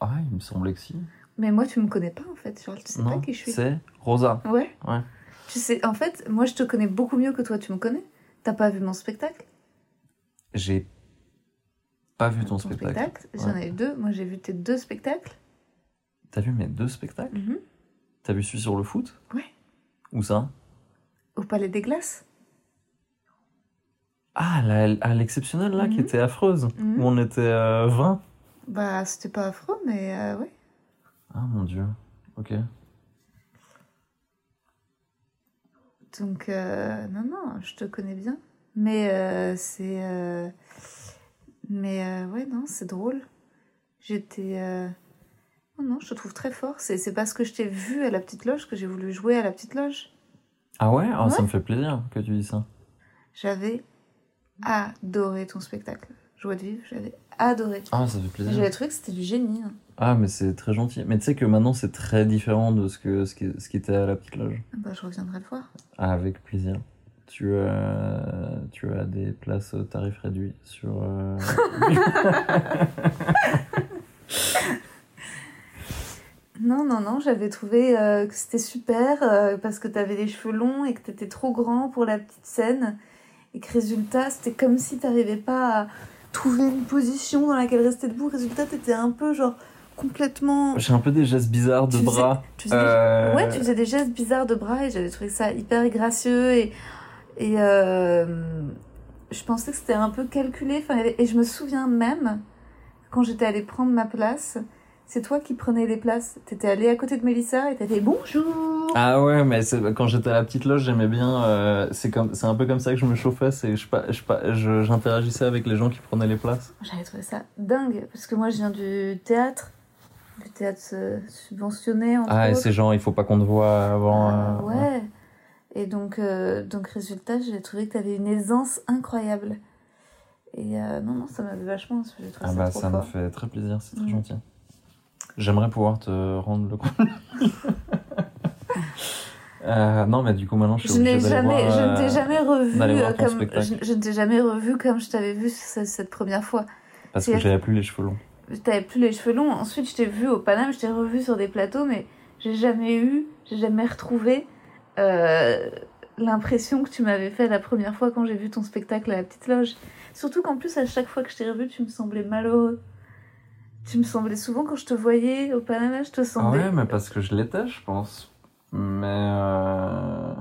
Ah, il me semblait que si. Mais moi, tu me connais pas en fait, Charles, tu sais non, pas qui je suis. c'est Rosa. Ouais. Ouais. Tu sais, en fait, moi, je te connais beaucoup mieux que toi, tu me connais. T'as pas vu mon spectacle? J'ai pas vu ton, spectacle. J'en ai eu deux. Moi, j'ai vu tes deux spectacles. T'as vu mes deux spectacles Mhm. T'as vu celui sur le foot Ouais. Où ça Au Palais des Glaces. Ah, la- à l'exceptionnel là, qui Mhm. était affreuse. Mhm. Où on était euh, 20. Bah, c'était pas affreux, mais euh, ouais. Ah mon dieu. Ok. Donc, euh, non, non, je te connais bien. Mais euh, c'est. euh, Mais euh, ouais, non, c'est drôle. J'étais. euh, Non, je te trouve très fort. C'est c'est parce que je t'ai vu à la petite loge que j'ai voulu jouer à la petite loge. Ah ouais, Ah, Ça me fait plaisir que tu dis ça. J'avais adoré ton spectacle. Joie de vivre, j'avais adoré. Ah, ça fait plaisir. J'avais trouvé que c'était du génie. hein. Ah, mais c'est très gentil. Mais tu sais que maintenant, c'est très différent de ce, que, ce, qui, ce qui était à la petite loge. Bah, je reviendrai le voir. Ah, avec plaisir. Tu as, tu as des places au tarif réduit sur. euh, Non, non, non, j'avais trouvé euh, que c'était super euh, parce que t'avais des cheveux longs et que t'étais trop grand pour la petite scène. Et que résultat, c'était comme si t'arrivais pas à trouver une position dans laquelle rester debout. Résultat, t'étais un peu genre complètement. J'ai un peu des gestes bizarres de Tu faisais- bras. Tu faisais, Euh, Ouais, tu faisais des gestes bizarres de bras et j'avais trouvé ça hyper gracieux et, et euh, je pensais que c'était un peu calculé. Et je me souviens même, quand j'étais allée prendre ma place, c'est toi qui prenais les places. T'étais allée à côté de Mélissa et t'as fait bonjour. Ah ouais, mais quand j'étais à la petite loge, j'aimais bien. euh, c'est comme, c'est un peu comme ça que je me chauffais. C'est je, je, j'interagissais avec les gens qui prenaient les places. J'avais trouvé ça dingue parce que moi je viens du théâtre, du théâtre euh, subventionné entre Ah, et autres. ces gens, il faut pas qu'on te voit avant. Ah, euh, ouais. Et donc, euh, donc résultat, j'ai trouvé que tu avais une aisance incroyable. Et euh, non, non, ça m'avait vachement. J'ai trouvé Ah ça bah trop ça me fort. fait très plaisir, c'est très Mhm. gentil. J'aimerais pouvoir te rendre le coup. Euh, non, mais du coup maintenant je suis Je n'ai jamais, voir, je ne t'ai jamais revu comme je, je ne t'ai jamais revu comme je t'avais vu ce- cette première fois. Parce que j'avais plus les cheveux longs. T'avais plus les cheveux longs. Ensuite, je t'ai vu au Paname, je t'ai revu sur des plateaux, mais j'ai jamais eu, j'ai jamais retrouvé euh, l'impression que tu m'avais fait la première fois quand j'ai vu ton spectacle à la petite loge. Surtout qu'en plus, à chaque fois que je t'ai revu, tu me semblais malheureux. Tu me semblais souvent quand je te voyais au Panama, je te semblais. ouais, mais parce que je l'étais, je pense. Mais euh,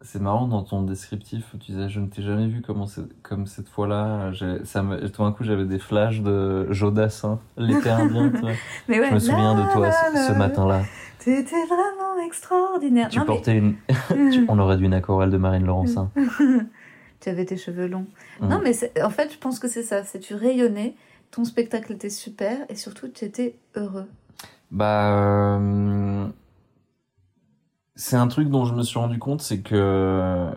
c'est marrant dans ton descriptif où tu disais je ne t'ai jamais vu comme, comme cette fois-là. J'ai- Ça me... Tout d'un coup, j'avais des flashs de Jodassin, l'été indien. mais ouais, Je me souviens là, de toi là, ce, ce là, matin-là. T'étais vraiment extraordinaire. Tu Non, mais- portais une. On aurait dû une aquarelle de Marine Laurencin. tu avais tes cheveux longs. Non, mais en fait, je pense que c'est ça. C'est tu rayonnais, ton spectacle était super et surtout, tu étais heureux. Bah. euh, C'est un truc dont je me suis rendu compte, c'est que.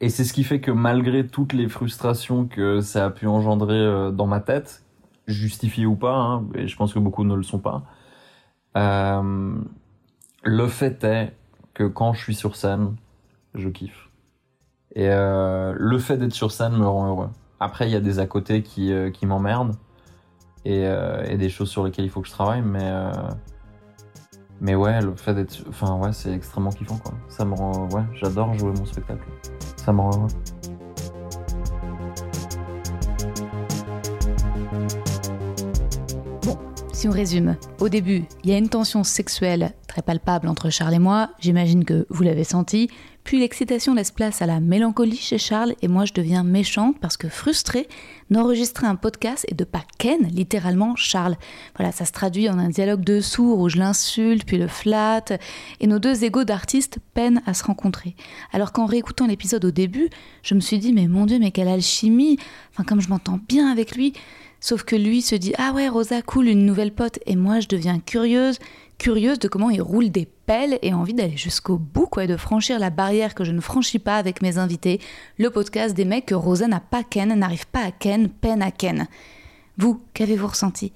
Et c'est ce qui fait que malgré toutes les frustrations que ça a pu engendrer euh, dans ma tête, justifiées ou pas, hein, et je pense que beaucoup ne le sont pas, le fait est que quand je suis sur scène, je kiffe. Et euh, le fait d'être sur scène me rend heureux. Après, il y a des à côté qui, euh, qui m'emmerdent et, euh, et des choses sur lesquelles il faut que je travaille, mais euh, mais ouais, le fait d'être, enfin ouais, c'est extrêmement kiffant quoi. Ça me rend, ouais, j'adore jouer mon spectacle. Ça me rend Si on résume, au début, il y a une tension sexuelle très palpable entre Charles et moi, j'imagine que vous l'avez senti, Puis l'excitation laisse place à la mélancolie chez Charles et moi je deviens méchante parce que frustrée d'enregistrer un podcast et de pas Ken, littéralement Charles. Voilà, ça se traduit en un dialogue de sourds où je l'insulte puis le flatte et nos deux égaux d'artistes peinent à se rencontrer. Alors qu'en réécoutant l'épisode au début, je me suis dit mais mon dieu mais quelle alchimie, enfin comme je m'entends bien avec lui. Sauf que lui se dit Ah ouais, Rosa, cool, une nouvelle pote. Et moi, je deviens curieuse, curieuse de comment il roule des pelles et envie d'aller jusqu'au bout, quoi, et de franchir la barrière que je ne franchis pas avec mes invités, le podcast des mecs que Rosa n'a pas ken, n'arrive pas à ken, peine à ken. Vous, qu'avez-vous ressenti?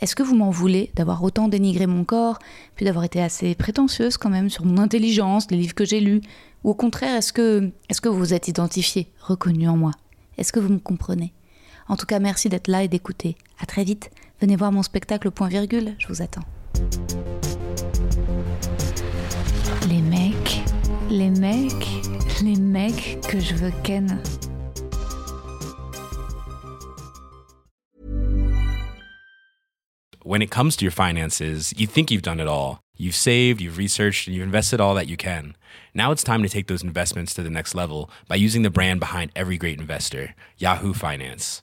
Est-ce que vous m'en voulez d'avoir autant dénigré mon corps, puis d'avoir été assez prétentieuse quand même sur mon intelligence, les livres que j'ai lus? Ou au contraire, est-ce que, est-ce que vous vous êtes identifié, reconnu en moi? Est-ce que vous me comprenez? En tout cas, merci d'être là et d'écouter. À très vite. Venez voir mon spectacle point virgule, je vous attends. Les mecs, les mecs, les mecs que je veux ken. When it comes to your finances, you think you've done it all. You've saved, you've researched, and you've invested all that you can. Now it's time to take those investments to the next level by using the brand behind every great investor, Yahoo Finance.